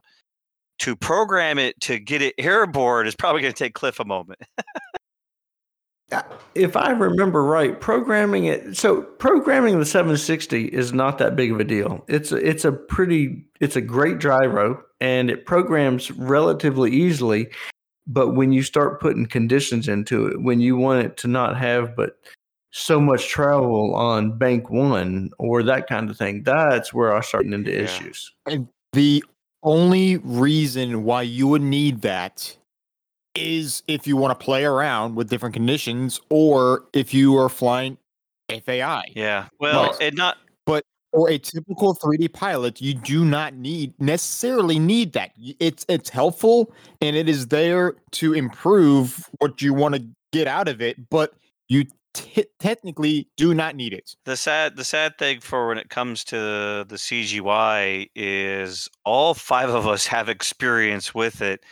Speaker 2: To program it to get it airborne is probably going to take Cliff a moment.
Speaker 6: If I remember right, programming it so programming the 760 is not that big of a deal. It's a, it's a pretty it's a great gyro and it programs relatively easily. But when you start putting conditions into it, when you want it to not have but so much travel on bank one or that kind of thing, that's where I start getting into
Speaker 2: Yeah.
Speaker 6: issues.
Speaker 3: The only reason why you would need that is if you want to play around with different conditions or if you are flying FAI.
Speaker 2: Yeah. Well,
Speaker 3: Right.
Speaker 2: it not but
Speaker 3: For a typical 3D pilot, you do not need necessarily need that. It's it's helpful and it is there to improve what you want to get out of it, but you t- technically do not need it.
Speaker 2: the sad the sad thing for when it comes to the CGY is all five of us have experience with it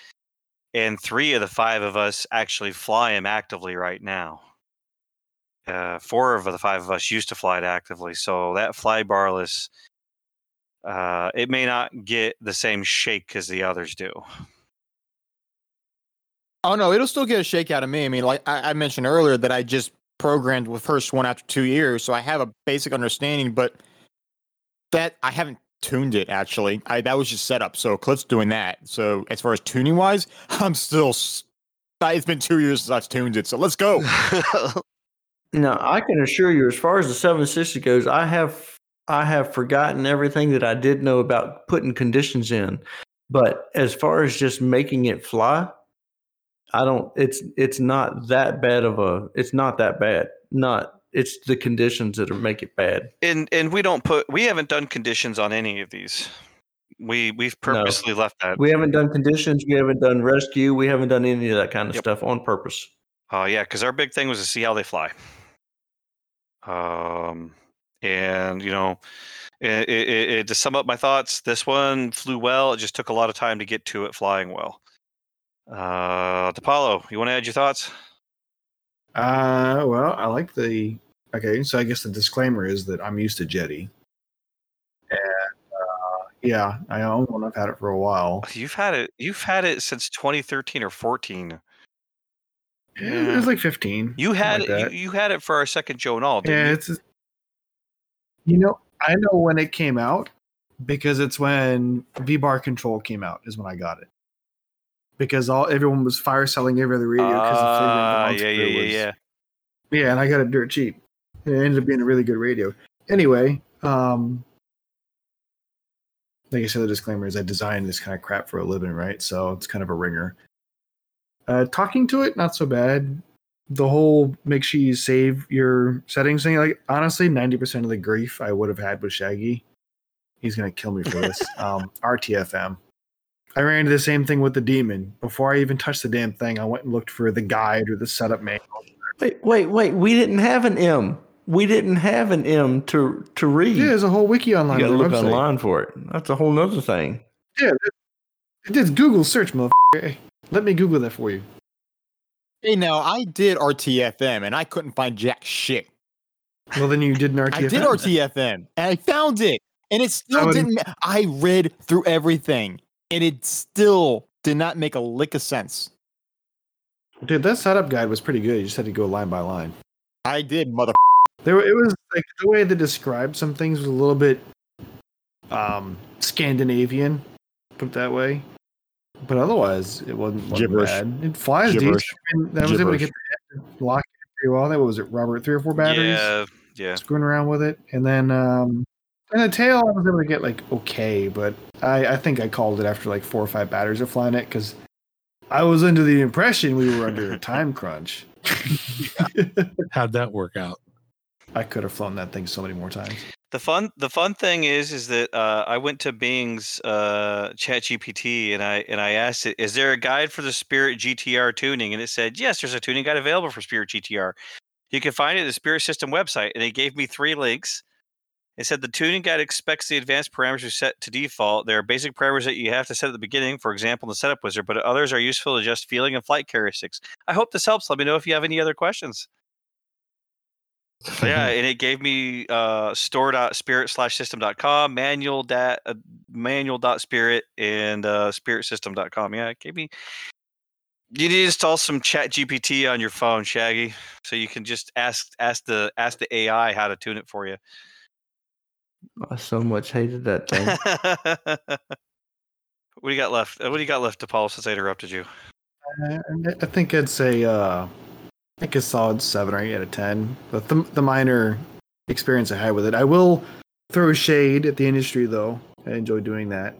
Speaker 2: and three of the five of us actually fly him actively right now. Uh, four of the five of us used to fly it actively, so that fly barless, uh, it may not get the same shake as the others do.
Speaker 3: Oh no, it'll still get a shake out of me. I mean, like I, I mentioned earlier that I just programmed with first one after two years, so I have a basic understanding, but that I haven't tuned it actually. I that was just set up. So Cliff's doing that. So as far as tuning wise, I'm still. It's been two years since I've tuned it, so let's go.
Speaker 6: Now, I can assure you, as far as the 760 goes, I have I have forgotten everything that I did know about putting conditions in. But as far as just making it fly, I don't. It's it's not that bad of a. It's not that bad. Not. It's the conditions that are make it bad.
Speaker 2: and and we don't put we haven't done conditions on any of these. We we've
Speaker 6: No.
Speaker 2: purposely left that.
Speaker 6: We haven't done conditions. We haven't done rescue. We haven't done any of that kind of
Speaker 2: Yep.
Speaker 6: stuff on purpose.
Speaker 2: Oh yeah, because our big thing was to see how they fly. Um, and you know, it, it, it, to sum up my thoughts, this one flew well. It just took a lot of time to get to it flying well. Uh, DePaulo, you want to add your thoughts?
Speaker 4: Uh, well, I like the. Okay, so I guess the disclaimer is that I'm used to Jeti. And uh, yeah, I own one. I've had it for a while.
Speaker 2: You've had it. You've had it since 2013 or 14.
Speaker 4: It was like 15.
Speaker 2: You had
Speaker 4: like
Speaker 2: it. You, you had it for our second Joe and all. Didn't
Speaker 4: Yeah,
Speaker 2: you?
Speaker 4: it's. You know, I know when it came out because it's when V Bar Control came out is when I got it. Because all everyone was fire selling every other radio because the flavor of the
Speaker 2: Ah, yeah, yeah, yeah,
Speaker 4: was,
Speaker 2: yeah.
Speaker 4: Yeah, and I got it dirt cheap. It ended up being a really good radio. Anyway, um, like I said, the disclaimer is I design this kind of crap for a living, right? So it's kind of a ringer. Uh, talking to it, not so bad. The whole make sure you save your settings thing. Like honestly, ninety percent of the grief I would have had with Shaggy, he's gonna kill me for this. um, RTFM. I ran into the same thing with the demon. Before I even touched the damn thing, I went and looked for the guide or the setup manual.
Speaker 6: Wait, wait, wait. We didn't have an M. We didn't have an M to to read.
Speaker 4: Yeah, there's a whole wiki online.
Speaker 6: you got to look
Speaker 4: website.
Speaker 6: online for it. That's a whole nother thing.
Speaker 4: Yeah, it did Google search, motherfucker. Let me Google that for you.
Speaker 3: Hey, now I did RTFM and I couldn't find jack shit.
Speaker 4: Well, then you did an RTFM.
Speaker 3: I did RTFM and I found it, and it still didn't. I read through everything, and it still did not make a lick of sense.
Speaker 4: Dude, that setup guide was pretty good. You just had to go line by line.
Speaker 3: I did, mother.
Speaker 4: There, it was like the way they described some things was a little bit um, Scandinavian, put it that way. But otherwise, it wasn't, wasn't
Speaker 3: Gibberish.
Speaker 4: bad. It flies
Speaker 3: Gibberish.
Speaker 4: decent. I, mean, I was able to get the lock pretty well. That what was it, Robert? Three or four batteries.
Speaker 2: Yeah, yeah.
Speaker 4: screwing around with it, and then um, and the tail I was able to get like okay, but I I think I called it after like four or five batteries of flying it because I was under the impression we were under a time crunch.
Speaker 5: How'd that work out?
Speaker 4: I could have flown that thing so many more times.
Speaker 2: The fun the fun thing is is that uh, I went to Bing's uh, Chat GPT and I and I asked it, "Is there a guide for the Spirit GTR tuning? And it said, yes, there's a tuning guide available for Spirit GTR. You can find it at the Spirit System website. And it gave me three links. It said the tuning guide expects the advanced parameters set to default. There are basic parameters that you have to set at the beginning, for example, in the setup wizard, but others are useful to adjust feeling and flight characteristics. I hope this helps. Let me know if you have any other questions. Yeah, and it gave me uh, store.spirit slash system.com, manual dat, uh, manual dot spirit, and uh, spirit system.com. Yeah, it gave me. You need to install some Chat GPT on your phone, Shaggy, so you can just ask ask the ask the AI how to tune it for you.
Speaker 6: I so much hated that thing.
Speaker 2: what do you got left? What do you got left, DePaul, since I interrupted you?
Speaker 4: Uh, I think I'd say uh, I think a solid seven or eight out of ten. But the the minor experience I had with it, I will throw shade at the industry though. I enjoy doing that.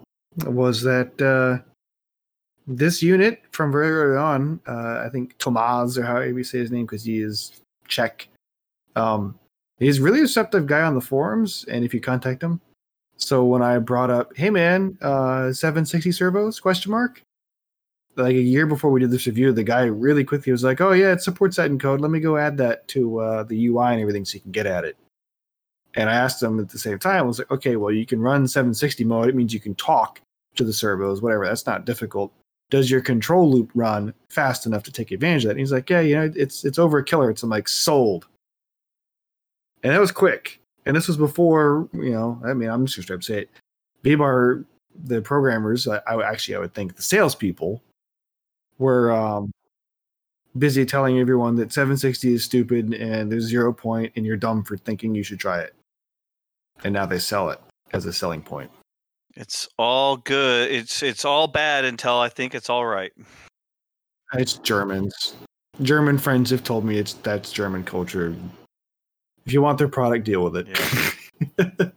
Speaker 4: Was that uh, this unit from very early on? Uh, I think Tomas or however you say his name because he is Czech. Um, he's a really receptive guy on the forums, and if you contact him. So when I brought up, hey man, uh, 760 servos? Question mark like a year before we did this review, the guy really quickly was like, "Oh yeah, it supports that in code. Let me go add that to uh, the UI and everything, so you can get at it." And I asked him at the same time, I was like, "Okay, well, you can run 760 mode. It means you can talk to the servos, whatever. That's not difficult. does your control loop run fast enough to take advantage of that? And he's like, yeah, you know, it's it's over a kilohertz. I'm like, sold. And that was quick. And this was before, you know, I mean, I'm just going to say it. VBAR, the programmers, I, I actually, I would think the salespeople were um, busy telling everyone that 760 is stupid and there's zero point and you're dumb for thinking you should try it. And now they sell it as a selling point.
Speaker 2: It's all good. It's it's all bad until I think it's all right.
Speaker 4: It's Germans. German friends have told me it's that's German culture. If you want their product, deal with it.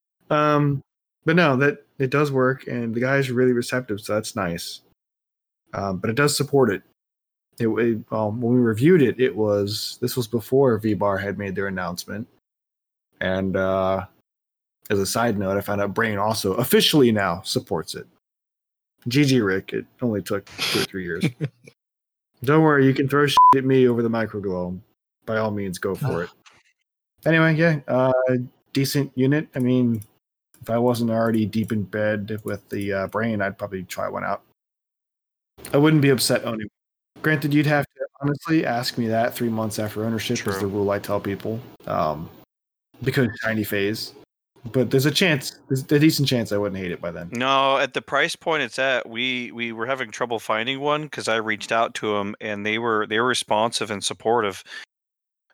Speaker 4: um, but no, that it does work, and the guys are really receptive, so that's nice. Um, but it does support it. It, it um, when we reviewed it, it was this was before VBar had made their announcement, and uh, as a side note, I found out Brain also officially now supports it. GG Rick, it only took two or three years. Don't worry, you can throw shit at me over the microglow. By all means, go for it. Anyway, yeah, uh, decent unit. I mean, if I wasn't already deep in bed with the uh, brain, I'd probably try one out. I wouldn't be upset owning. Granted, you'd have to honestly ask me that three months after ownership is the rule I tell people. Um, because shiny phase, but there's a chance, there's a decent chance I wouldn't hate it by then.
Speaker 2: No, at the price point it's at, we we were having trouble finding one because I reached out to them and they were they were responsive and supportive.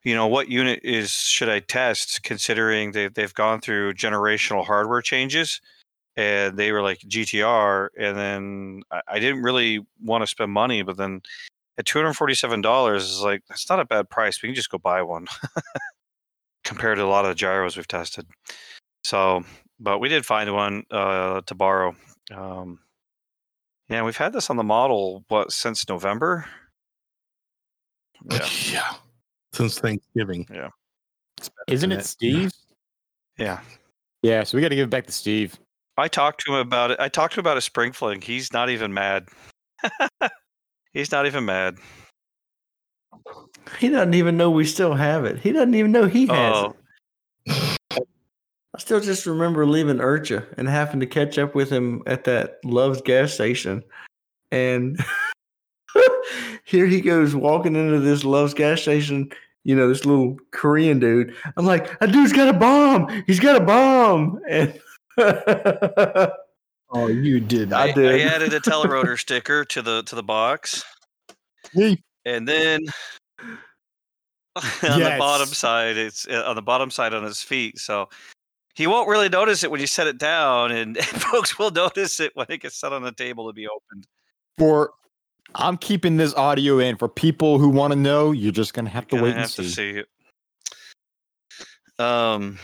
Speaker 2: You know, what unit is should I test? Considering they they've gone through generational hardware changes, and they were like GTR, and then I, I didn't really want to spend money, but then at two hundred forty seven dollars is like that's not a bad price. We can just go buy one compared to a lot of the gyros we've tested. So, but we did find one uh, to borrow. Um, yeah, we've had this on the model what since November. Yeah,
Speaker 5: yeah. Since Thanksgiving. Yeah.
Speaker 3: Isn't it Steve?
Speaker 2: yeah.
Speaker 3: Yeah, so we got to give it back to Steve.
Speaker 2: I talked to him about it. I talked to him about a spring fling. He's not even mad. He's not even mad.
Speaker 6: He doesn't even know we still have it. He doesn't even know he has
Speaker 2: Oh,
Speaker 6: it. I still just remember leaving IRCHA and having to catch up with him at that Love's gas station. And here he goes walking into this Love's gas station, you know, this little Korean dude. I'm like, that dude's got a bomb. He's got a bomb. And
Speaker 4: Oh, you did.
Speaker 6: I
Speaker 2: I,
Speaker 6: did.
Speaker 2: I added a TellARotor sticker to the to the box,
Speaker 3: Me.
Speaker 2: and then on the bottom side, it's uh, on the bottom side on his feet. So he won't really notice it when you set it down, and, folks will notice it when it gets set on the table to be opened.
Speaker 3: For I'm keeping this audio in for people who want to know. You're just gonna have to
Speaker 2: Gonna
Speaker 3: wait and
Speaker 2: have to
Speaker 3: see.
Speaker 2: see it. Um,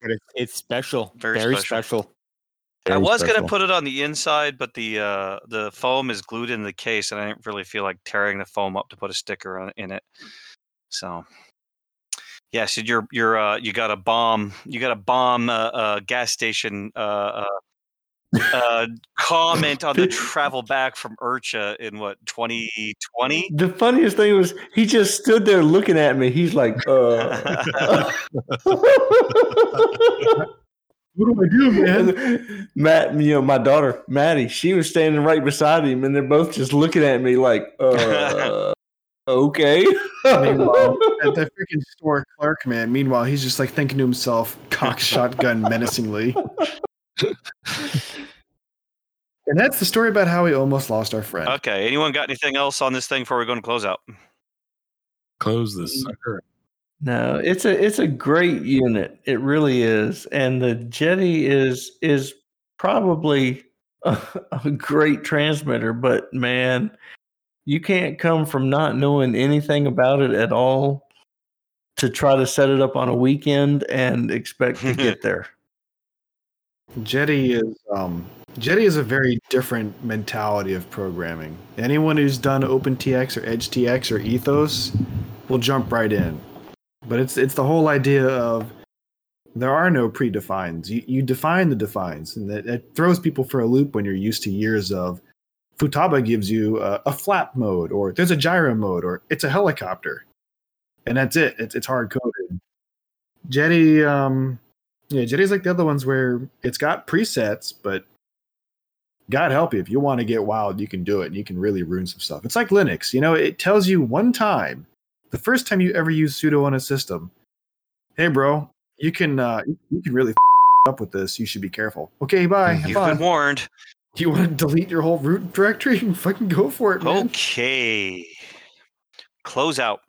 Speaker 3: But it's, it's special,
Speaker 2: Very
Speaker 3: very,
Speaker 2: special.
Speaker 3: special.
Speaker 2: I was
Speaker 3: special.
Speaker 2: gonna put it on the inside, but the uh, the foam is glued in the case, and I didn't really feel like tearing the foam up to put a sticker on, in it. So, yes, you're you're uh, you got a bomb. You got a bomb uh, uh, gas station uh, uh, uh, comment on the travel back from IRCHA in what 2020.
Speaker 6: the funniest thing was he just stood there looking at me. He's like, uh.
Speaker 4: What do I do, man?
Speaker 6: Matt, you know, my daughter, Maddie, she was standing right beside him, and they're both just looking at me like, uh, okay.
Speaker 4: Meanwhile, at the freaking store clerk, man. Meanwhile, he's just like thinking to himself, cock shotgun menacingly. And that's the story about how we almost lost our friend.
Speaker 2: Okay, anyone got anything else on this thing before we go and close out?
Speaker 5: Close this mm. sucker.
Speaker 6: no, it's a it's a great unit. It really is, and the Jeti is is probably a, a great transmitter. But man, you can't come from not knowing anything about it at all to try to set it up on a weekend and expect to get there.
Speaker 4: Jeti is um, Jeti is a very different mentality of programming. Anyone who's done OpenTX or EdgeTX or Ethos will jump right in. But it's it's the whole idea of there are no predefines. You you define the defines, and that throws people for a loop when you're used to years of Futaba gives you a, a flap mode, or there's a gyro mode, or it's a helicopter, and that's it. It's it's hard coded. Jeti, um, yeah, Jeti's like the other ones where it's got presets, but God help you if you want to get wild, you can do it. And you can really ruin some stuff. It's like Linux. You know, it tells you one time, the first time you ever use sudo on a system, hey, bro, you can uh, you- can really up with this. You should be careful. Okay, bye. Have
Speaker 2: You've
Speaker 4: fun.
Speaker 2: been warned.
Speaker 4: Do you want to delete your whole root directory? Fucking go for it, man.
Speaker 2: Okay. Close out.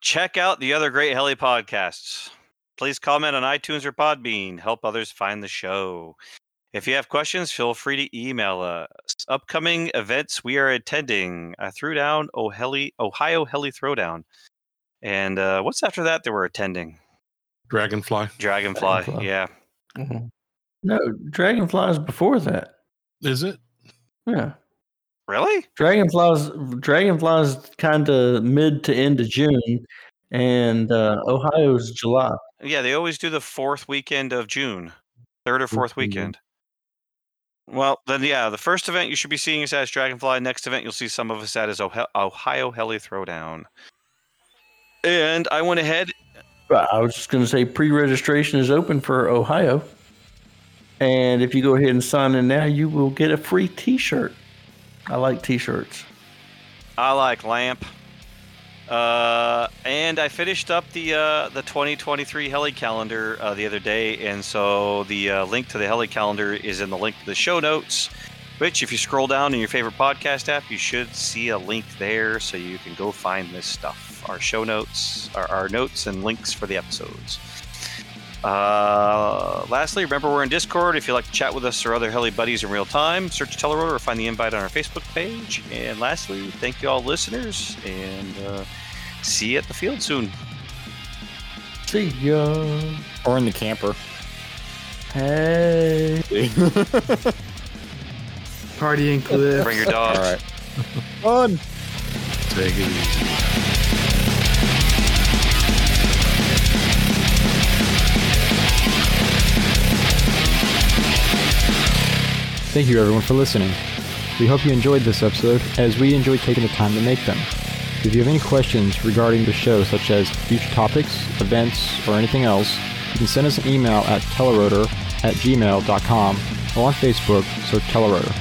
Speaker 2: Check out the other great Heli podcasts. Please comment on iTunes or Podbean. Help others find the show. If you have questions, feel free to email us. Upcoming events we are attending: uh, Throwdown, oh, Heli, Ohio Heli Throwdown, and uh, what's after that that we're attending?
Speaker 5: Dragonfly.
Speaker 2: Dragonfly.
Speaker 6: Dragonfly.
Speaker 2: Yeah.
Speaker 6: Mhm. No, Dragonflies before that.
Speaker 5: Is it?
Speaker 6: Yeah.
Speaker 2: Really?
Speaker 6: Dragonflies Dragonflies kind of mid to end of June and uh, Ohio's July.
Speaker 2: Yeah, they always do the fourth weekend of June, third or 4th
Speaker 4: Mhm.
Speaker 2: weekend. Well, then, yeah, the first event you should be seeing us at is Dragonfly. Next event you'll see some of us at is Ohi- Ohio Heli Throwdown. And I went ahead.
Speaker 6: I was just going to say pre-registration is open for Ohio. And if you go ahead and sign in now, you will get a free t-shirt. I like t-shirts.
Speaker 2: I like Lamp. Uh, and I finished up the uh, the 2023 Heli calendar uh, the other day, and so the uh, link to the Heli calendar is in the link to the show notes. Which, if you scroll down in your favorite podcast app, you should see a link there, so you can go find this stuff. Our show notes, our, our notes, and links for the episodes. Uh, lastly, remember we're in Discord. If you'd like to chat with us or other Heli buddies in real time, search TellARotor or find the invite on our Facebook page. And lastly, thank you all listeners, and uh, see you at the field soon.
Speaker 6: See ya.
Speaker 3: or in the camper.
Speaker 6: Hey.
Speaker 4: Party Partying cliff.
Speaker 2: Bring your
Speaker 3: All
Speaker 2: dogs.
Speaker 3: right. Fun.
Speaker 5: Take it easy.
Speaker 8: Thank you everyone for listening. We hope you enjoyed this episode as we enjoyed taking the time to make them. If you have any questions regarding the show, such as future topics, events, or anything else, you can send us an email at TellARotor at gmail.com or on Facebook, search TellARotor.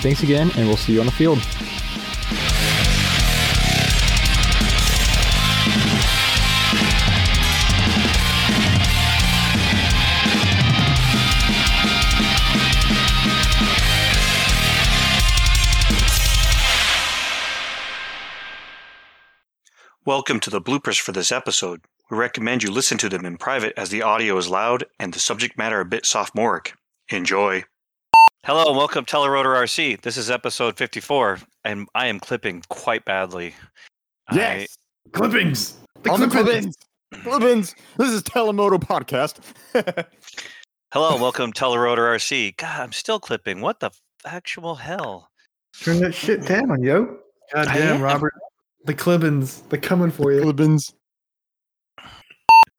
Speaker 8: Thanks again, and we'll see you on the field.
Speaker 2: Welcome to the bloopers for this episode. We recommend you listen to them in private as the audio is loud and the subject matter a bit sophomoric. Enjoy. Hello and welcome to TellARotor RC. This is episode 54, and I am clipping quite badly. I-
Speaker 3: Yes.
Speaker 4: Clippings. The
Speaker 3: On the
Speaker 4: clippings.
Speaker 3: Clippins. Clippins. This is Telemoto Podcast.
Speaker 2: hello and welcome to TellARotor RC. God, I'm still clipping. What the f- actual hell?
Speaker 6: Turn that shit down, yo.
Speaker 4: God damn. Robert. The clippings. They're coming for you.
Speaker 3: Clippins.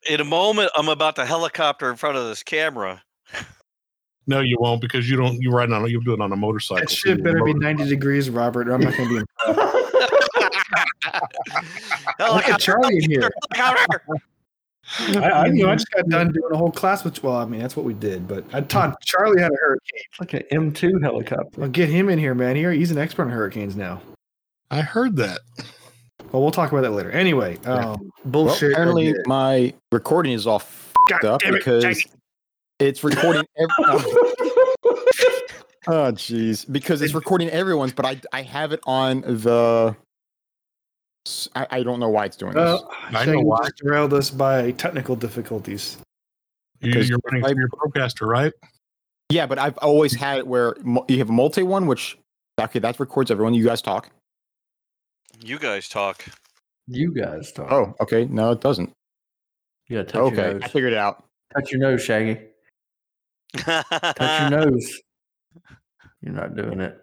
Speaker 2: In a moment, I'm about to helicopter in front of this camera.
Speaker 5: No, you won't because you don't. You ride on. You'll do it on a motorcycle.
Speaker 4: That shit better be 90 degrees, Robert, or I'm not going to be impressed. Look at Charlie in here. I, I, you know, I just got done doing a whole class with, well, I mean, that's what we did, but I taught Charlie how to hurricane.
Speaker 6: like an M2 helicopter.
Speaker 4: Well, get him in here, man. Here, he's an expert on hurricanes now.
Speaker 5: I heard that.
Speaker 4: Well, we'll talk about that later. Anyway, um,
Speaker 3: Well,
Speaker 4: bullshit.
Speaker 3: apparently
Speaker 4: Yeah.
Speaker 3: my recording is all
Speaker 4: God
Speaker 3: up
Speaker 4: damn it,
Speaker 3: because
Speaker 4: Jake.
Speaker 3: it's recording. Every- oh, jeez. Because it's recording everyone's, but I I have it on the. s- I, I don't know why it's doing this.
Speaker 4: Uh,
Speaker 5: I
Speaker 4: Shaggy
Speaker 5: know why.
Speaker 4: derailed us by technical difficulties.
Speaker 5: You,
Speaker 3: Because
Speaker 5: you're running
Speaker 3: I-
Speaker 5: your Procaster, right?
Speaker 3: Yeah, but I've always had it where you have a multi one, which okay, that records everyone. You guys talk.
Speaker 2: You guys talk.
Speaker 6: You guys talk.
Speaker 3: Oh, okay. No, it doesn't.
Speaker 6: Yeah, gotta touch your
Speaker 3: Okay,
Speaker 6: nose.
Speaker 3: I figured it out.
Speaker 6: Touch your nose, Shaggy. Touch your nose. You're not doing it.